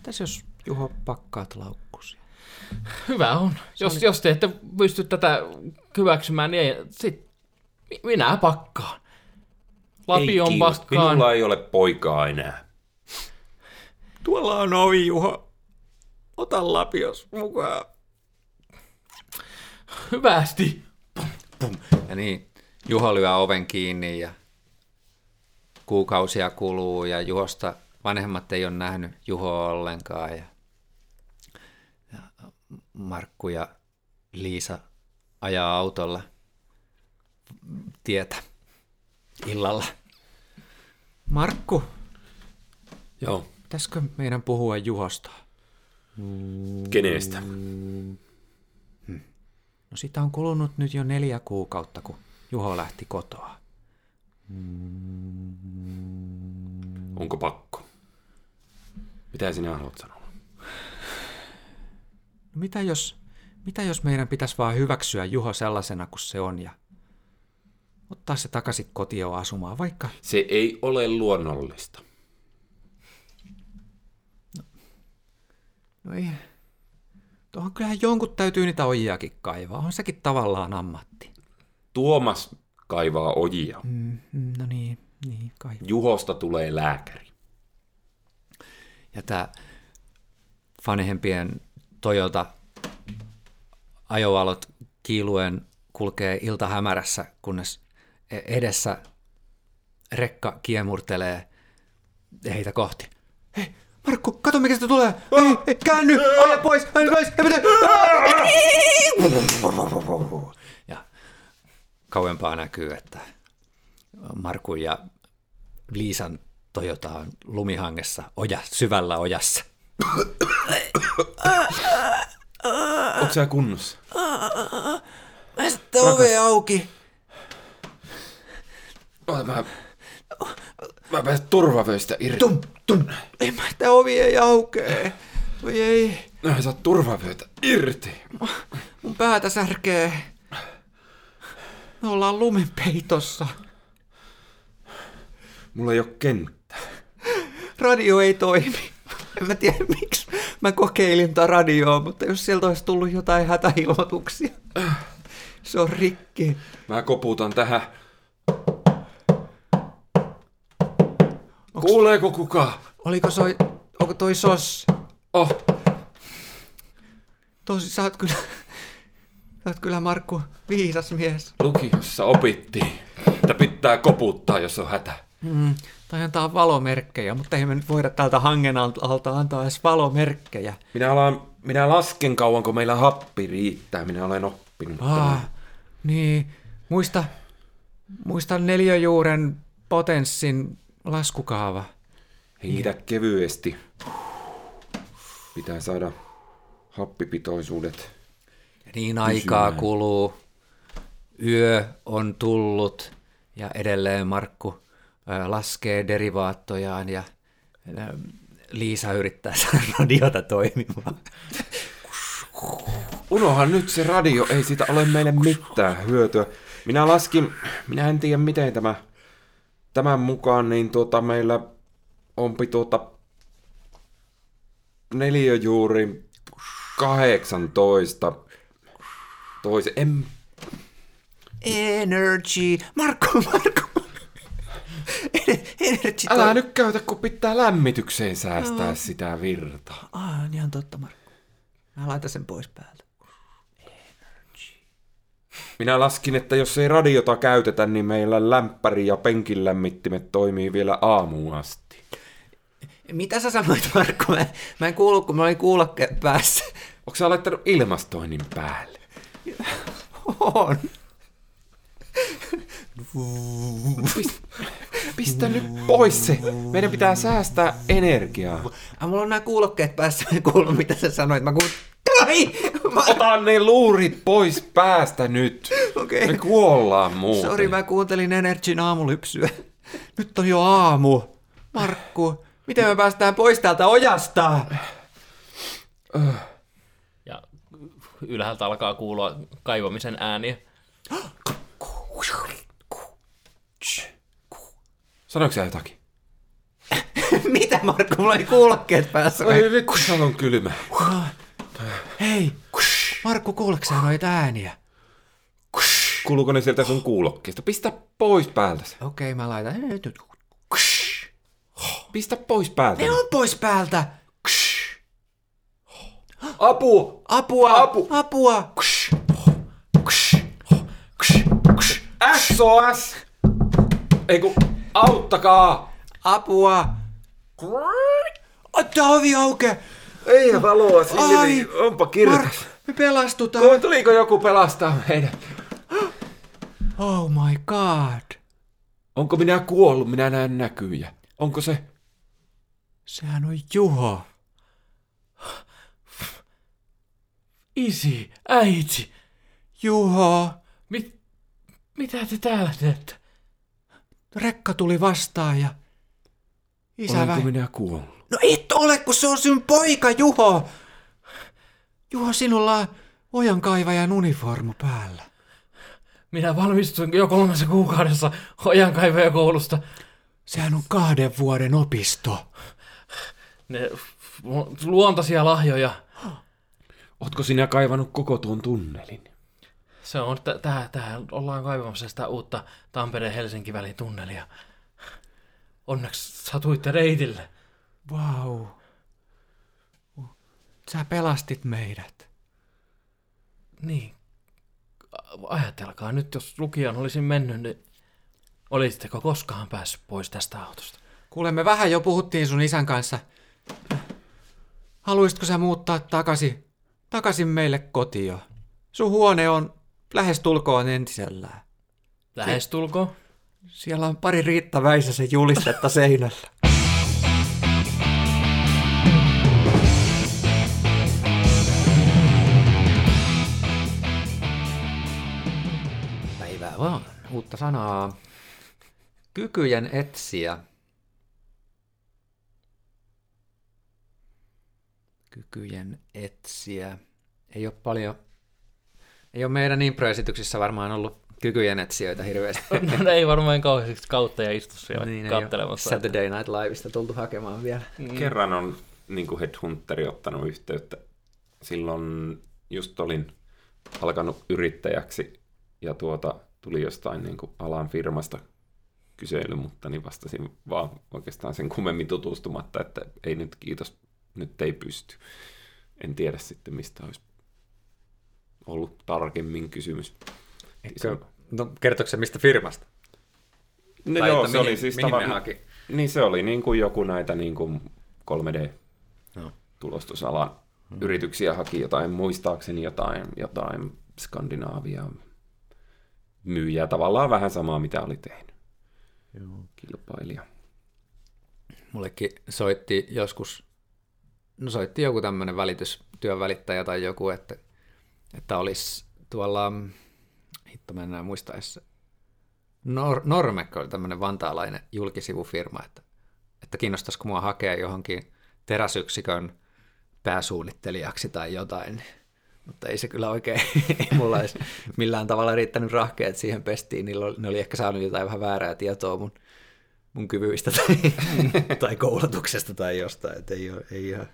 tässä jos Juho pakkaat laukkusi. Hyvä on. Jos, jos te ette pysty tätä hyväksymään, niin ei, sit mi- minä pakkaan. Lapion ei, pakkaan. Minulla ei ole poikaa enää. Tuolla on ovi, Juho. Ota lapios mukaan. Hyvästi. Pum. Ja niin, Juho lyö oven kiinni ja kuukausia kuluu ja Juhosta vanhemmat ei ole nähnyt Juhoa ollenkaan ja, ja Markku ja Liisa ajaa autolla tietä illalla. Markku, Joo. pitäisikö meidän puhua Juhosta? Kenestä? No sitä on kulunut nyt jo neljä kuukautta, kun Juho lähti kotoa. Onko pakko? Mitä sinä haluat sanoa? No mitä jos, mitä jos meidän pitäisi vaan hyväksyä Juho sellaisena kuin se on ja ottaa se takaisin kotiin asumaan, vaikka Se ei ole luonnollista. no ei, tuohon kyllähän jonkun täytyy niitä ojiakin kaivaa, on sekin tavallaan ammatti. Tuomas kaivaa ojia. Mm, mm, no niin, niin kai. Juhosta tulee lääkäri. Ja tämä vanhempien Toyota ajovalot kiiluen kulkee iltahämärässä, kunnes e- edessä rekka kiemurtelee heitä kohti. Hei, Markku, kato mikä sitä tulee! Ei, ei, käänny! Aja pois! Aja pois! Ja kauempaa näkyy, että Markun ja Liisan Toyota on lumihangessa oja, syvällä ojassa. Onko sä kunnossa? Sitten ove auki. Ota, mä, mä pääsen turvavöistä irti. Tum, tum. Ei mä, tää ovi ei aukee. Voi ei. No, sä saat turvavöitä irti. Mun päätä särkee. Me ollaan lumenpeitossa. Mulla ei oo kenttä. Radio ei toimi. En mä tiedä miksi. Mä kokeilin tätä radioa, mutta jos sieltä olisi tullut jotain hätäilmoituksia. Se on rikki. Mä koputan tähän. Kuuleeko kuka? Oliko soi, onko toi sos? Oh, Tosi, sä oot kyllä, oot kyllä Markku viisas mies. lukiossa opittiin, että pitää koputtaa, jos on hätä. Mm, tai antaa valomerkkejä, mutta ei me nyt voida täältä hangen alta antaa edes valomerkkejä. Minä, alan, minä lasken kauan, kun meillä happi riittää. Minä olen oppinut. Ah, niin. Muista, muista neliöjuuren potenssin laskukaava. Hengitä kevyesti. Pitää saada happipitoisuudet. Niin aikaa Pysymään. kuluu. Yö on tullut ja edelleen Markku laskee derivaattojaan ja Liisa yrittää saada radiota toimimaan. Unohan nyt se radio, ei siitä ole meille mitään hyötyä. Minä laskin, minä en tiedä miten tämä, tämän mukaan, niin tuota meillä onpi tuota neliöjuuri 18. Toise, en, Energy! Markku, Markku! Ener- Energy! älä nyt käytä, kun pitää lämmitykseen säästää sitä virtaa. Ah, niin on totta, Markku. Mä laitan sen pois päältä. Minä laskin, että jos ei radiota käytetä, niin meillä lämpäri ja penkin lämmittimet toimii vielä aamuun asti. Mitä sä sanoit, Markku? Mä, mä en kuullut, kun mä olin kuulokkeen päässä. Onko sä laittanut ilmastoinnin päälle? On. Pistä nyt pois se. Meidän pitää säästää energiaa. Ah, mulla on nämä kuulokkeet päässä, mä en kuullut, mitä sä sanoit. Mä kuulin... Ai! Mä... Ota ne luurit pois päästä nyt. Okei. Me kuollaan muuten. Sori, mä kuuntelin Energyn aamulypsyä. Nyt on jo aamu. Markku, miten me päästään pois täältä ojasta? Ylhäältä alkaa kuulua kaivamisen ääniä. Sanoiko sä jotakin? Mitä, Markku? Mulla oli kuulokkeet päässä. Oi vittu, se on kylmä. Hei, Markku, kuuleeko sä noita ääniä? Kuuluuko ne sieltä sun kuulokkeesta? Pistä pois päältä se. Okei, mä laitan. Pistä pois päältä. Ne on pois päältä. Apu! Apua! Apu! Apua! SOS! Ei kun, auttakaa! Apua! Ai, Tää ovi aukee! Ei valoa Ai, silmi, onpa kirkas. Me pelastutaan. Ko- Tuliko joku pelastaa meidät? Oh my god. Onko minä kuollut? Minä näen näkyjä. Onko se? Sehän on Juho. Isi, äiti, Juho. mit, mitä te täällä teette? Rekka tuli vastaan ja... Isä Olenko minä kuollut? No et ole, kun se on sun poika, Juho! Juho, sinulla on ojankaivajan uniformu päällä. Minä valmistuin jo kolmessa kuukaudessa ojankaivajakoulusta. Sehän on kahden vuoden opisto. Ne lu- luontaisia lahjoja. Ootko sinä kaivannut koko tuon tunnelin? Se on, t- tähän, tähän ollaan kaivamassa sitä uutta Tampereen-Helsinki välin tunnelia. Onneksi satuitte reitille. Vau. Wow. Sä pelastit meidät. Niin. Ajatelkaa nyt, jos lukijan olisin mennyt, niin Olisitteko koskaan päässyt pois tästä autosta? Kuule, me vähän jo puhuttiin sun isän kanssa. Haluaisitko sä muuttaa takaisin, takaisin meille kotiin? Sun huone on lähestulkoon entisellään. Lähestulko? Siellä on pari Riitta Väisäsen julistetta seinällä. Päivää vaan. Uutta sanaa. Kykyjen etsiä. Kykyjen etsiä. Ei ole paljon... Ei ole meidän improesityksissä varmaan ollut kykyjen etsijöitä hirveästi. No ei varmaan kauheasti kautta ja istu siellä Niin, kattelemassa. Saturday Night Liveista tultu hakemaan vielä. Mm. Kerran on niin kuin headhunteri ottanut yhteyttä. Silloin just olin alkanut yrittäjäksi ja tuota, tuli jostain niin kuin alan firmasta kysely, mutta niin vastasin vaan oikeastaan sen kummemmin tutustumatta, että ei nyt kiitos, nyt ei pysty. En tiedä sitten, mistä olisi ollut tarkemmin kysymys. Eikö, no, kertooko se mistä firmasta? No Tai joo, se mihin- oli siis mihin ne tava- haki? Niin se oli niin kuin joku näitä niin kuin 3D No. tulostusalan hmm. yrityksiä haki jotain, muistaakseni jotain, jotain Skandinaavia myyjää, tavallaan vähän samaa, mitä oli tehnyt. Joo. Kilpailija. Mullekin soitti joskus, no soitti joku tämmöinen välitystyön välittäjä tai joku, että, että olisi tuolla, hitto mä en enää muista edes, Nor- Normek oli tämmöinen vantaalainen julkisivufirma, että, että kiinnostaisiko mua hakea johonkin teräsyksikön pääsuunnittelijaksi tai jotain. Mutta ei se kyllä oikein, ei mulla edes millään tavalla riittänyt rahkeet siihen pestiin. Niillä oli, ne oli ehkä saanut jotain vähän väärää tietoa mun, mun kyvyistä tai, tai koulutuksesta tai jostain. Että ei, ole, ei, ihan,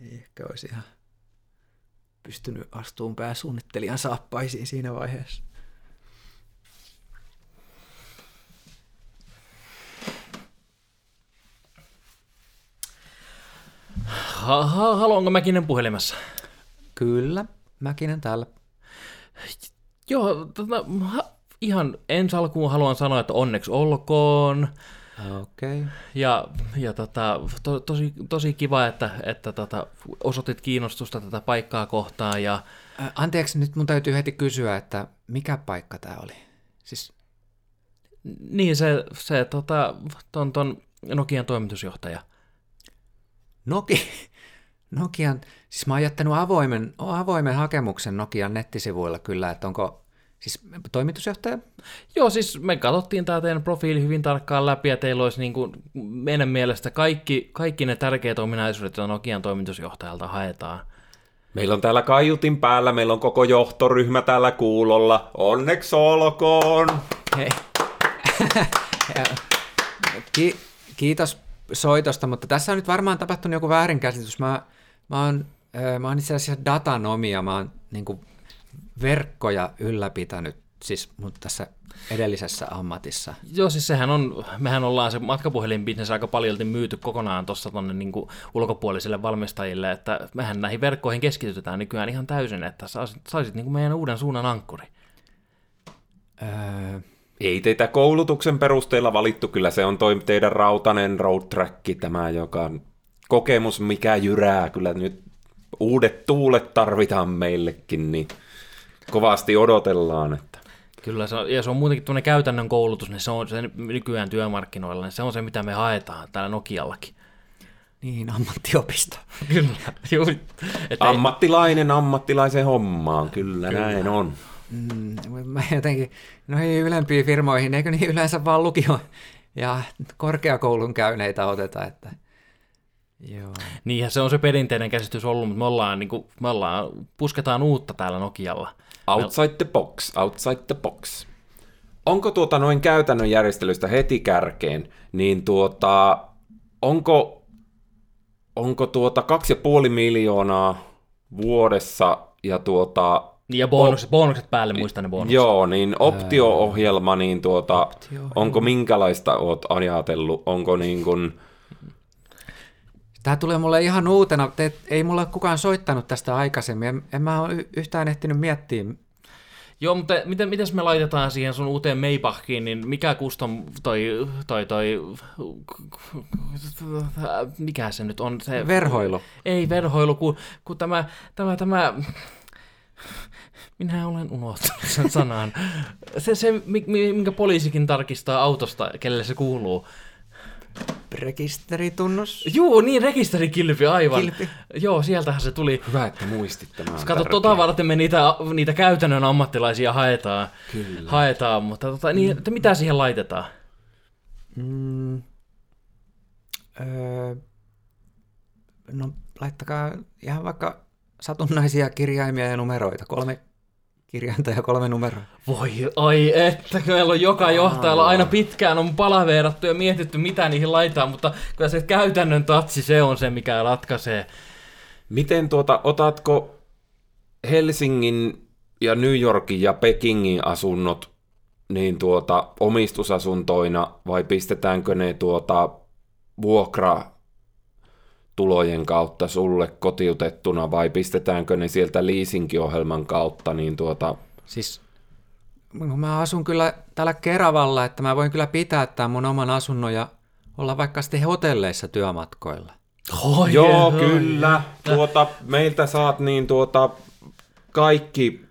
ei ehkä olisi ihan pystynyt astuun pääsuunnittelijan saappaisiin siinä vaiheessa. Ha- ha- haluanko Mäkinen puhelimessa? Kyllä, Mäkinen täällä. Joo, tota, ha- ihan ensi alkuun haluan sanoa, että onneksi olkoon. Okei. Okay. Ja, ja tota, to, tosi, tosi kiva, että, että tota, osoitit kiinnostusta tätä paikkaa kohtaan. Ja Ä, Anteeksi, nyt mun täytyy heti kysyä, että mikä paikka tämä oli? Siis, niin se, se tota, ton, ton Nokian toimitusjohtaja. Nokia, Nokian, siis mä oon jättänyt avoimen, avoimen hakemuksen Nokian nettisivuilla kyllä, että onko siis toimitusjohtaja? Joo, siis me katsottiin tämä teidän profiili hyvin tarkkaan läpi, ja teillä olisi niin kuin meidän mielestä kaikki, kaikki ne tärkeät ominaisuudet, joita Nokian toimitusjohtajalta haetaan. Meillä on täällä kaiutin päällä, meillä on koko johtoryhmä täällä kuulolla. Onneksi olkoon! Hei. Ki- kiitos soitosta, mutta tässä on nyt varmaan tapahtunut joku väärinkäsitys. Mä, mä, oon, mä oon itse asiassa datanomia, mä oon niin kuin verkkoja ylläpitänyt siis mun tässä edellisessä ammatissa. Joo, siis sehän on, mehän ollaan se matkapuhelinbisnes aika paljolti myyty kokonaan tuossa tuonne niin ulkopuolisille valmistajille, että mehän näihin verkkoihin keskitytään nykyään ihan täysin, että saisit, saisit niin kuin meidän uuden suunnan ankkuri. Öö, Ei teitä koulutuksen perusteella valittu, kyllä se on toi teidän rautanen road track, tämä joka kokemus, mikä jyrää. Kyllä nyt uudet tuulet tarvitaan meillekin, niin kovasti odotellaan, että Kyllä, se on, ja se on muutenkin tuonne käytännön koulutus, niin se on se nykyään työmarkkinoilla, niin se on se, mitä me haetaan täällä Nokiallakin. niin, ammattiopisto. Kyllä, juuri. Että ei- ammattilainen ammattilaisen hommaan, kyllä, kyllä. näin on. Mm, mä jotenkin, noihin ylempiin firmoihin, eikö niin yleensä vaan lukio ja korkeakoulun käyneitä oteta, että joo. Niinhän se on se perinteinen käsitys ollut, mutta me ollaan, niin kuin, me ollaan pusketaan uutta täällä Nokialla. Outside the box, outside the box. Onko tuota noin käytännön järjestelystä heti kärkeen, niin tuota, onko, onko tuota kaksi ja puoli miljoonaa vuodessa ja tuota, Niin, Ja bonukset, bonukset päälle, muistan ne bonukset. joo, niin optio-ohjelma, niin tuota, Optio-ohjelma. onko minkälaista oot ajatellut, onko niin kuin, Tämä tulee mulle ihan uutena, te, ei mulla ole kukaan soittanut tästä aikaisemmin, en, en mä ole yhtään ehtinyt miettiä. Joo, mutta miten, miten me laitetaan siihen sun uuteen Maybachkiin, niin mikä kustom toi, toi, toi, mikä se nyt on? Se, Verhoilu. Ei verhoilu, kun, kun tämä, tämä, tämä, minä olen unohtanut sen sanan. Se, se, mi- mi- minkä poliisikin tarkistaa autosta, kelle se kuuluu. Rekisteritunnus. Juu, niin, rekisterikilpi, aivan. Kilpi. Joo, sieltähän se tuli. Hyvä, että muistit tämän. Kato, tota varten me niitä, niitä käytännön ammattilaisia haetaan. Kyllä. Haetaan, mutta tota, niin, että mitä siihen laitetaan? Mm, öö, no laittakaa ihan vaikka satunnaisia kirjaimia ja numeroita. Kolme kirjainta ja kolme numeroa. Voi ai että, meillä on joka johtajalla aina pitkään on palaveerattu ja mietitty, mitä niihin laitetaan, mutta kyllä se käytännön tatsi, se on se, mikä ratkaisee. Miten tuota, otatko Helsingin ja New Yorkin ja Pekingin asunnot niin tuota, omistusasuntoina vai pistetäänkö ne tuota, vuokra tulojen kautta sulle kotiutettuna vai pistetäänkö ne sieltä leasingiohjelman kautta, niin tuota, Siis mä asun kyllä täällä Keravalla, että mä voin kyllä pitää tämän mun oman asunnon ja olla vaikka sitten hotelleissa työmatkoilla. Oi, Joo, oi. kyllä. Tuota, meiltä saat niin tuota, kaikki,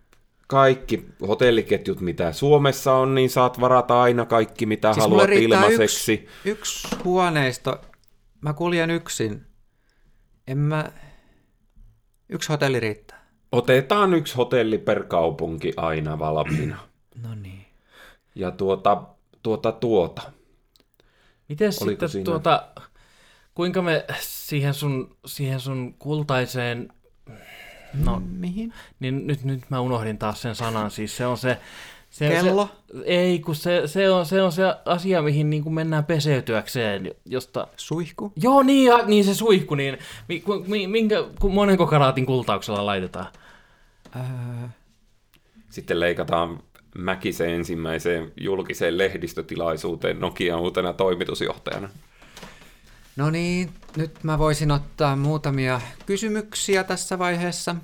kaikki hotelliketjut, mitä Suomessa on, niin saat varata aina kaikki, mitä Siis haluat ilmaiseksi. yksi, yksi huoneisto. Mä kuljen yksin. En mä... Yksi hotelli riittää. Otetaan yksi hotelli per kaupunki aina valmiina. No niin. Ja tuota, tuota, tuota. Miten Oliko sitten siinä- tuota, kuinka me siihen sun, siihen sun kultaiseen, no Mihin? niin nyt, nyt mä unohdin taas sen sanan, siis se on se... se Kello? Se, ei, kun se, se, on, se on se asia, mihin niin kuin mennään peseytyäkseen, josta... Suihku? Joo, niin, ja, niin se suihku, niin mi, ku, mi, minkä, ku, monenko karaatin kultauksella laitetaan? Öö, Sitten leikataan Mäkisen ensimmäiseen julkiseen lehdistötilaisuuteen Nokian uutena toimitusjohtajana. no niin, nyt mä voisin ottaa muutamia kysymyksiä tässä vaiheessa.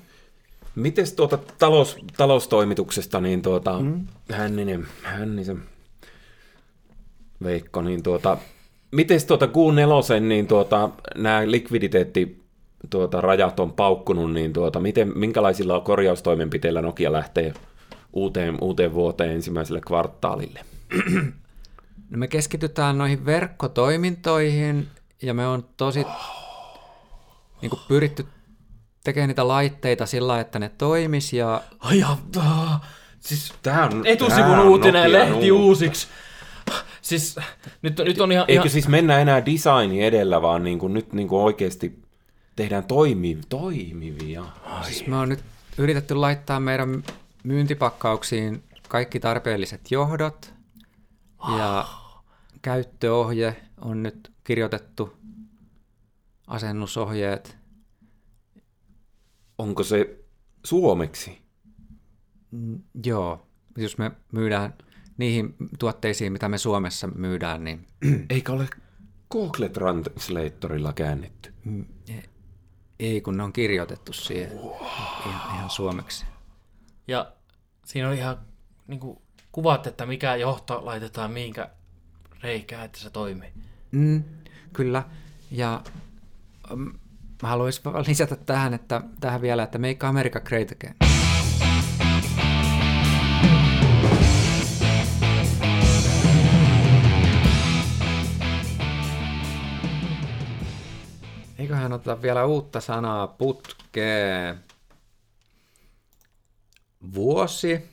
Mites tuota talous, taloustoimituksesta, niin tuota, mm. Hänninen, Hännisen Veikko, niin tuota, mites tuota Q4, niin tuota, nämä likviditeetti tuota, rajat on paukkunut, niin tuota, miten, minkälaisilla korjaustoimenpiteillä Nokia lähtee uuteen, uuteen vuoteen ensimmäiselle kvartaalille? No me keskitytään noihin verkkotoimintoihin ja me on tosi niin kuin pyritty tekemään niitä laitteita sillä, että ne toimis ja Ai ja, siis Tämä on, etusivun uutinen, lehti uusiksi. Siis nyt, nyt on ihan... Eikö ihan siis mennä enää designi edellä, vaan niin kuin nyt niin kuin oikeasti tehdään toimi, toimivia. siis me on nyt yritetty laittaa meidän myyntipakkauksiin kaikki tarpeelliset johdot ja käyttöohje on nyt kirjoitettu, asennusohjeet. Onko se suomeksi? Mm, Joo, jos me myydään niihin tuotteisiin, mitä me Suomessa myydään, niin Eikä ole Google Translatorilla käännetty. mm, e- ei kun ne on kirjoitettu siihen ihan, ihan suomeksi. Ja siinä on ihan niin kuin, kuvat, että mikä johto laitetaan mihinkä reikään, että se toimii. Mm, kyllä, ja mm, mä haluaisin lisätä tähän, että, tähän vielä, että Make America Great Again. Eiköhän oteta vielä uutta sanaa putkeen. Vuosi.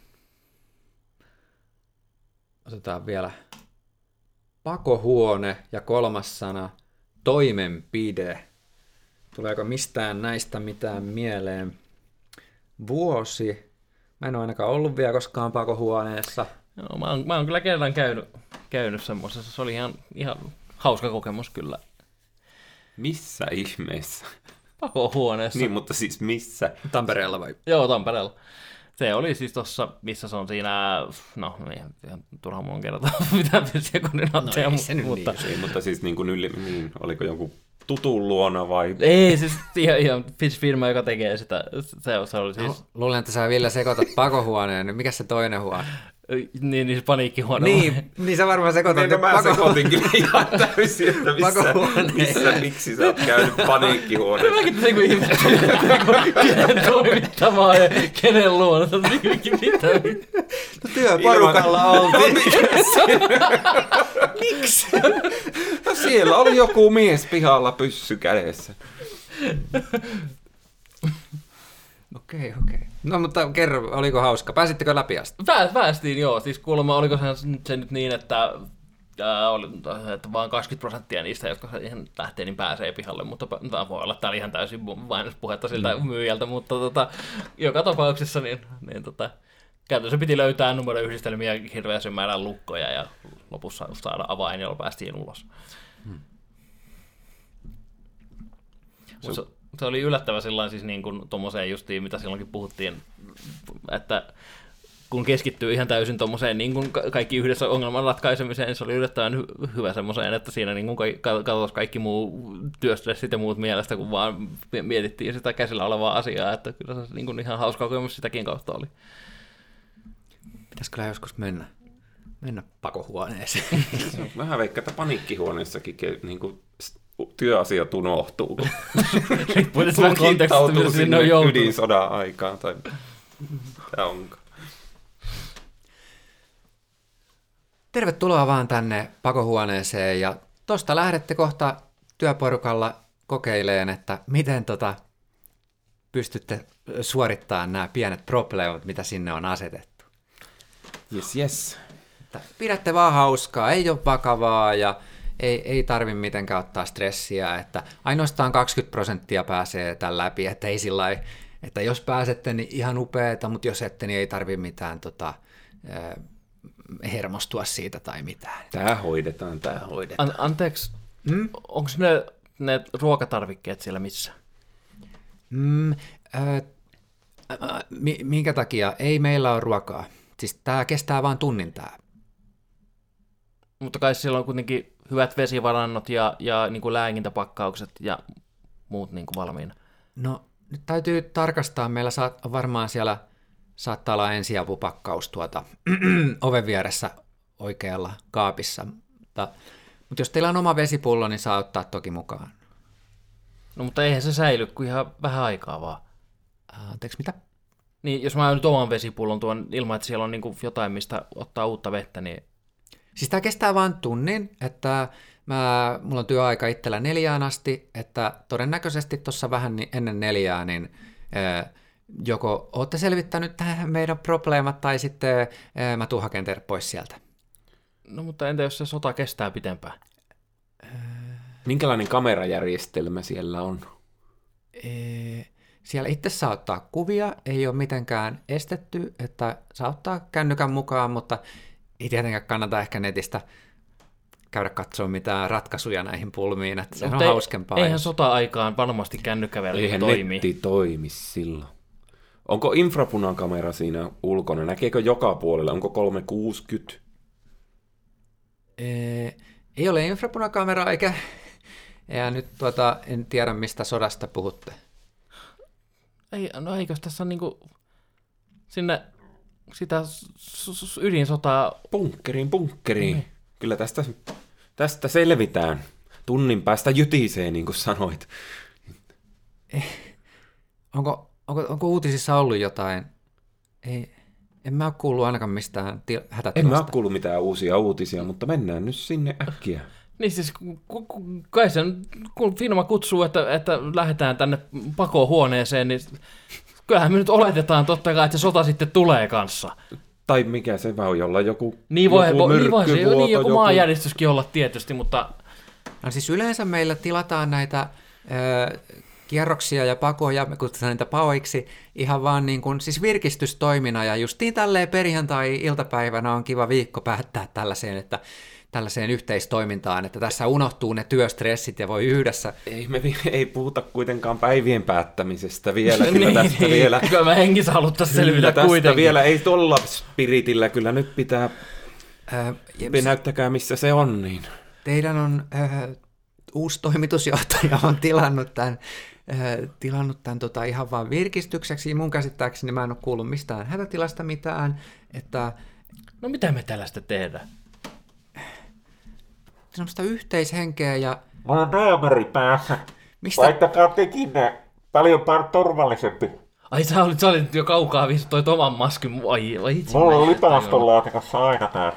Otetaan vielä pakohuone ja kolmas sana toimenpide. Tuleeko mistään näistä mitään mieleen? Vuosi. Mä en ole ainakaan ollut vielä koskaan pakohuoneessa. Joo, mä, oon, mä oon kyllä kerran käynyt, käynyt semmoisessa. Se oli ihan, ihan hauska kokemus kyllä. Missä ihmeessä? Pakohuoneessa. Niin, mutta siis missä? Tampereella vai? Joo, Tampereella. Se oli siis tossa, missä se on siinä, no ihan, ihan turha mun kertoa mitä koordinaatteja, No ei mutta, se nyt mutta niin. Ei, mutta siis niin kuin yli, niin, oliko joku tutun luona vai? Ei, siis ihan, ihan firma, joka tekee sitä. Se, se oli siis... Luulen, että sä Ville sekoitat pakohuoneen, niin mikä se toinen huone? Niin, niin se paniikkihuone. Niin, niin sä varmaan sekoitat. Niin, no mä pako... sekoitin kyllä ihan täysin, että missä, missä, miksi sä oot käynyt paniikkihuoneessa. Mäkin tässä niin ihmettelin, kenen toimittamaa ja kenen luona. Mitä? No työporukalla oltiin. Miksi? No siellä oli joku mies pihalla pyssy kädessä. Okei, okei. Okay. No mutta kerro, oliko hauska? Pääsittekö läpi asti? Pää, päästiin joo. Siis kuulemma oliko se, se nyt niin, että Äh, oli, että vain 20 prosenttia niistä, jotka ihan lähtee, niin pääsee pihalle, mutta tämä voi olla täällä ihan täysin puhetta siltä mm. myyjältä, mutta tota, joka tapauksessa niin, niin tota, käytännössä piti löytää numeroyhdistelmiä hirveästi määrän lukkoja ja lopussa saada avain, jolla päästiin ulos. Hmm. Se, se oli yllättävä sellainen siis niin kuin tuommoiseen justiin, mitä silloinkin puhuttiin, että kun keskittyy ihan täysin tuommoiseen niin kuin kaikki yhdessä ongelman ratkaisemiseen, se oli yllättävän hy- hyvä semmoiseen, että siinä niin kuin katsotaan kaikki muu työstressit ja muut mielestä, kun vaan mietittiin sitä käsillä olevaa asiaa, että kyllä se niin kuin ihan hauska kokemus sitäkin kautta oli. Pitäisi kyllä joskus mennä, mennä pakohuoneeseen. Vähän veikka, että paniikkihuoneessakin niin kuin työasiat unohtuu. Riippuu nyt vähän kontekstista, mitä sinne on joutunut. Ydinsodan aikaan tai mitä onko. Tervetuloa vaan tänne pakohuoneeseen ja tosta lähdette kohta työporukalla kokeileen, että miten tota pystytte suorittamaan nämä pienet probleemat, mitä sinne on asetettu. Yes, yes. Pidätte vaan hauskaa, ei ole vakavaa ja ei, ei tarvi mitenkään ottaa stressiä, että ainoastaan 20 prosenttia pääsee tämän läpi, että ei sillä että jos pääsette, niin ihan upeeta, mutta jos ette, niin ei tarvi mitään tota, hermostua siitä tai mitään. Tämä hoidetaan, tämä hoidetaan. An- anteeksi, hmm? onko ne, ne ruokatarvikkeet siellä missä? Mm, äh, äh, minkä takia? Ei meillä ole ruokaa. Siis tämä kestää vain tunnin tämä. Mutta kai siellä on kuitenkin hyvät vesivarannot ja, ja niin kuin lääkintäpakkaukset ja muut niin kuin valmiina. No, nyt täytyy tarkastaa. Meillä saat, varmaan siellä saattaa olla ensiapupakkaus tuota, oven vieressä oikealla kaapissa. Mutta, mutta jos teillä on oma vesipullo, niin saa ottaa toki mukaan. No mutta eihän se säily kuin ihan vähän aikaa vaan. Anteeksi, mitä? Niin, jos mä nyt oman vesipullon tuon ilman, että siellä on niin jotain, mistä ottaa uutta vettä, niin... Siis tämä kestää vain tunnin, että mä, mulla on työaika itsellä neljään asti, että todennäköisesti tuossa vähän ennen neljää, niin joko olette selvittänyt tähän meidän probleemat tai sitten mä tuun hakemaan pois sieltä. No mutta entä jos se sota kestää pitempään? Minkälainen kamerajärjestelmä siellä on? Siellä itse saa ottaa kuvia, ei ole mitenkään estetty, että saa ottaa kännykän mukaan, mutta ei tietenkään kannata ehkä netistä käydä katsoa mitään ratkaisuja näihin pulmiin, että se no, on ei, hauskempaa. Eihän sota-aikaan varmasti kännykkäväli Eihän toimi. netti toimi silloin. Onko infrapunakamera siinä ulkona? Näkeekö joka puolella? Onko 360? Ee, ei ole infrapunakamera, eikä... Ja nyt tuota, en tiedä, mistä sodasta puhutte. Ei, no eikö tässä niinku sinne sitä ydinsotaa... Bunkkeriin, bunkkeriin. Mm. Kyllä tästä, tästä selvitään. Tunnin päästä jytisee, niin kuin sanoit. Eh, onko, onko, onko uutisissa ollut jotain? Ei, en mä ole kuullut ainakaan mistään til- hätätilasta. En mä ole kuullut mitään uusia uutisia, mutta mennään nyt sinne äkkiä. Niin siis kai sen, kun firma kutsuu, että, että lähdetään tänne pakohuoneeseen, niin kyllähän me nyt oletetaan totta kai, että se sota sitten tulee kanssa. Tai mikä se voi olla, joku Niin voi, joku niin, voi se, niin joku, joku maanjäristyskin olla tietysti, mutta... No siis yleensä meillä tilataan näitä ö, kierroksia ja pakoja, me kutsutaan niitä paoiksi, ihan vaan niin kuin, siis virkistystoimina, ja justiin tälleen perjantai-iltapäivänä on kiva viikko päättää tällaiseen, että tällaiseen yhteistoimintaan, että tässä unohtuu ne työstressit ja voi yhdessä. Ei, me ei puhuta kuitenkaan päivien päättämisestä vielä, kyllä niin, tästä niin, vielä. Kyllä mä hengissä haluttaisiin selvitä tästä kuitenkin. vielä ei tuolla spiritillä, kyllä nyt pitää, äh, näyttäkää missä se on niin. Teidän on äh, uusi toimitusjohtaja on tilannut tämän, tilannut tämän tota, ihan vaan virkistykseksi. Mun käsittääkseni mä en ole kuullut mistään hätätilasta mitään, että No mitä me tällaista tehdään? Semmoista yhteishenkeä ja Mulla on naamari päässä. mistä... Laittakaa tekin ne. Paljon paljon turvallisempi. Ai sä olit, sä olit jo kaukaa viisi toi oman maskin. Ai, ai itse. Mulla on mä lipaston laatikossa aina tää.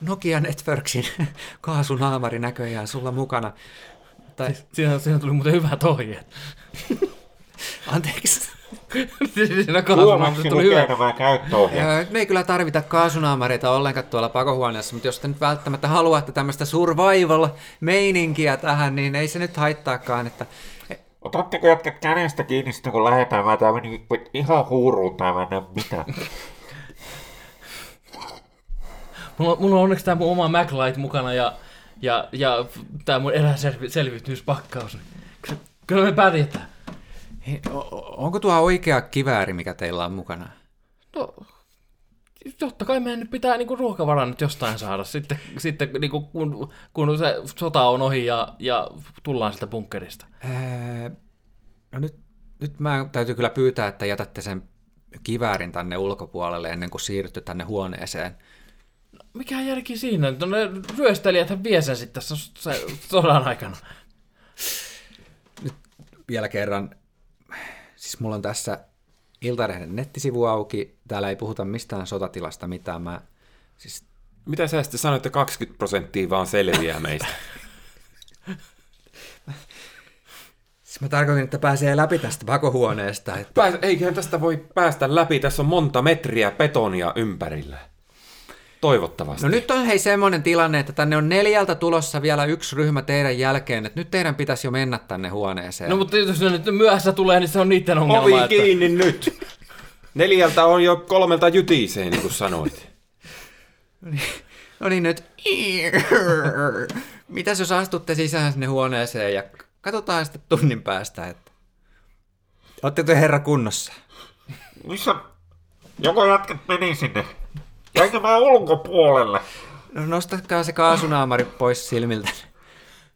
Nokia Networksin kaasunaamari näköjään sulla mukana. Tai, Siinä, siinä tuli muuten hyvät ohjeet. anteeksi. Siinä kaasunaamassa Huomaksi tuli hyvä. Me ei kyllä tarvita kaasunaamareita ollenkaan tuolla pakohuoneessa, mutta jos te nyt välttämättä haluatte tämmöistä survival-meininkiä tähän, niin ei se nyt haittaakaan, että Otatteko jätkät kädestä kiinni sitten kun lähdetään? Mä tää meni ihan huuruun tää mä en näe mitään. Mulla, on- mulla on onneksi tää mun oma MacLight mukana ja, ja, ja tää mun eräselviytymispakkaus. Kyllä- Kyllä me pärjätään. O- onko tuo oikea kivääri, mikä teillä on mukana? No, totta kai meidän nyt pitää niinku ruokavaran nyt jostain saada sitten, sitten niinku, kun, kun se sota on ohi ja, ja tullaan sieltä bunkkerista. Öö, no nyt, nyt mä täytyy kyllä pyytää, että jätätte sen kiväärin tänne ulkopuolelle ennen kuin siirrytte tänne huoneeseen. Mikä järki siinä? No ne ryöstelijät vie sen sitten tässä sodan aikana. Vielä kerran, siis mulla on tässä Iltalehden nettisivu auki, täällä ei puhuta mistään sotatilasta mitään, mä siis Mitä sä sitten sanoit, että 20 prosenttia vaan selviää meistä? Siis mä tarkoitin, että pääsee läpi tästä pakohuoneesta. Että... Pääs, eiköhän tästä voi päästä läpi. Tässä on monta metriä betonia ympärillä. Toivottavasti. No nyt on hei semmoinen tilanne, että tänne on neljältä tulossa vielä yksi ryhmä teidän jälkeen, että nyt teidän pitäisi jo mennä tänne huoneeseen. No mutta jos ne nyt myöhässä tulee, niin se on niiden ongelma. Ovi että... kiinni nyt! Neljältä on jo kolmelta jytisee, niin kuin sanoit. no niin nyt. Mitäs jos astutte sisään sinne huoneeseen ja katsotaan sitten tunnin päästä, että... Oletteko te herra kunnossa? Missä? Joko jätkät meni sinne? Jäinkö mä ulkopuolelle? No nostakaa se kaasunaamari pois silmiltä.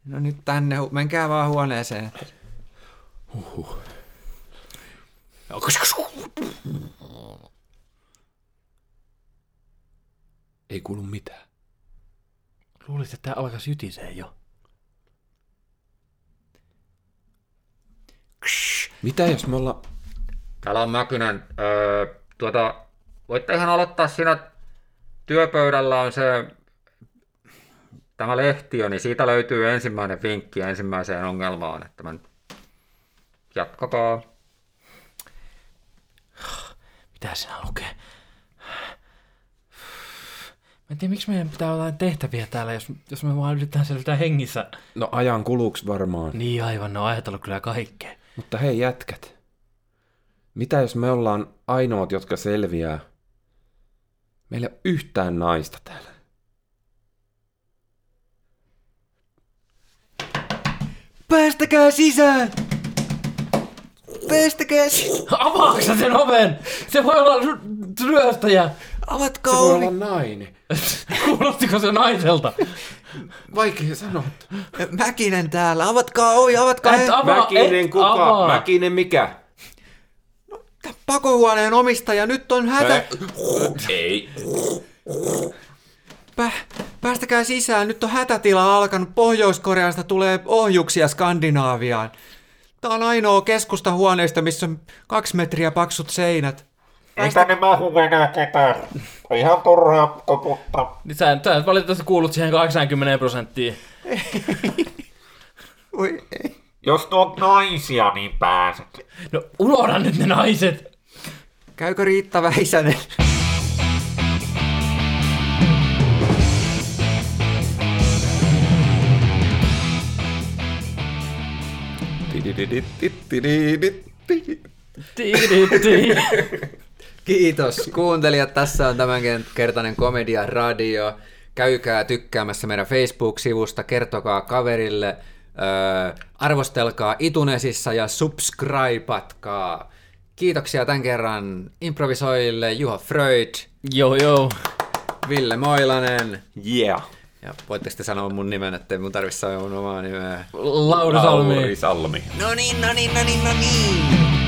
No nyt tänne, menkää vaan huoneeseen. Että... Ei kuulu mitään. Luulisit, että tämä alkaisi jytisee jo. Mitä jos me ollaan... Täällä on Mäkynen. Öö, tuota, voitte ihan aloittaa siinä työpöydällä on se tämä lehtiö, niin siitä löytyy ensimmäinen vinkki ensimmäiseen ongelmaan, että mä jatkakaa. Mitä siinä lukee? Mä en tiedä, miksi meidän pitää olla jotain tehtäviä täällä, jos, jos me vaan yritetään selvitä hengissä. No ajan kuluks varmaan. Niin aivan, ne on ajatellut kyllä kaikkea. Mutta hei jätkät. Mitä jos me ollaan ainoat, jotka selviää? Meillä ei ole yhtään naista täällä. Päästäkää sisään! Päästäkää sisään! Avaatko sä sen oven? Se voi olla ry- ryöstäjä. Avatkaa Se voi ovi! olla nainen. Kuulostiko se naiselta? Vaikea sanoa. Mäkinen täällä, avatkaa ovi, avatkaa Et he- avaa, Mäkinen et kuka? avaa. Mäkinen mikä? Pakohuoneen omistaja, nyt on hätä. Ei. Pä, päästäkää sisään, nyt on hätätila alkanut. Pohjois-Koreasta tulee ohjuksia Skandinaaviaan. Tää on ainoa keskustahuoneista, missä on kaksi metriä paksut seinät. Ei tänne mahu enää ketään. On ihan turhaa koputtaa. Niin sä, sä valitettavasti kuulut siihen 80 prosenttiin. Oi, ei. Jos tuot naisia, niin pääset. No unohda nyt ne naiset. Käykö Riitta Väisänen? Kiitos kuuntelijat. Tässä on tämän kertainen Komedia Radio. Käykää tykkäämässä meidän Facebook-sivusta, kertokaa kaverille, öö, arvostelkaa itunesissa ja subscribeatkaa. Kiitoksia tämän kerran improvisoijille Juha Freud, Joo, joo. Ville Moilanen, Yeah. Ja voitteko te sanoa mun nimen, ettei mun tarvitse sanoa mun omaa nimeä? Lauri Salmi. Lauri Salmi. No niin, no niin, no niin, no niin.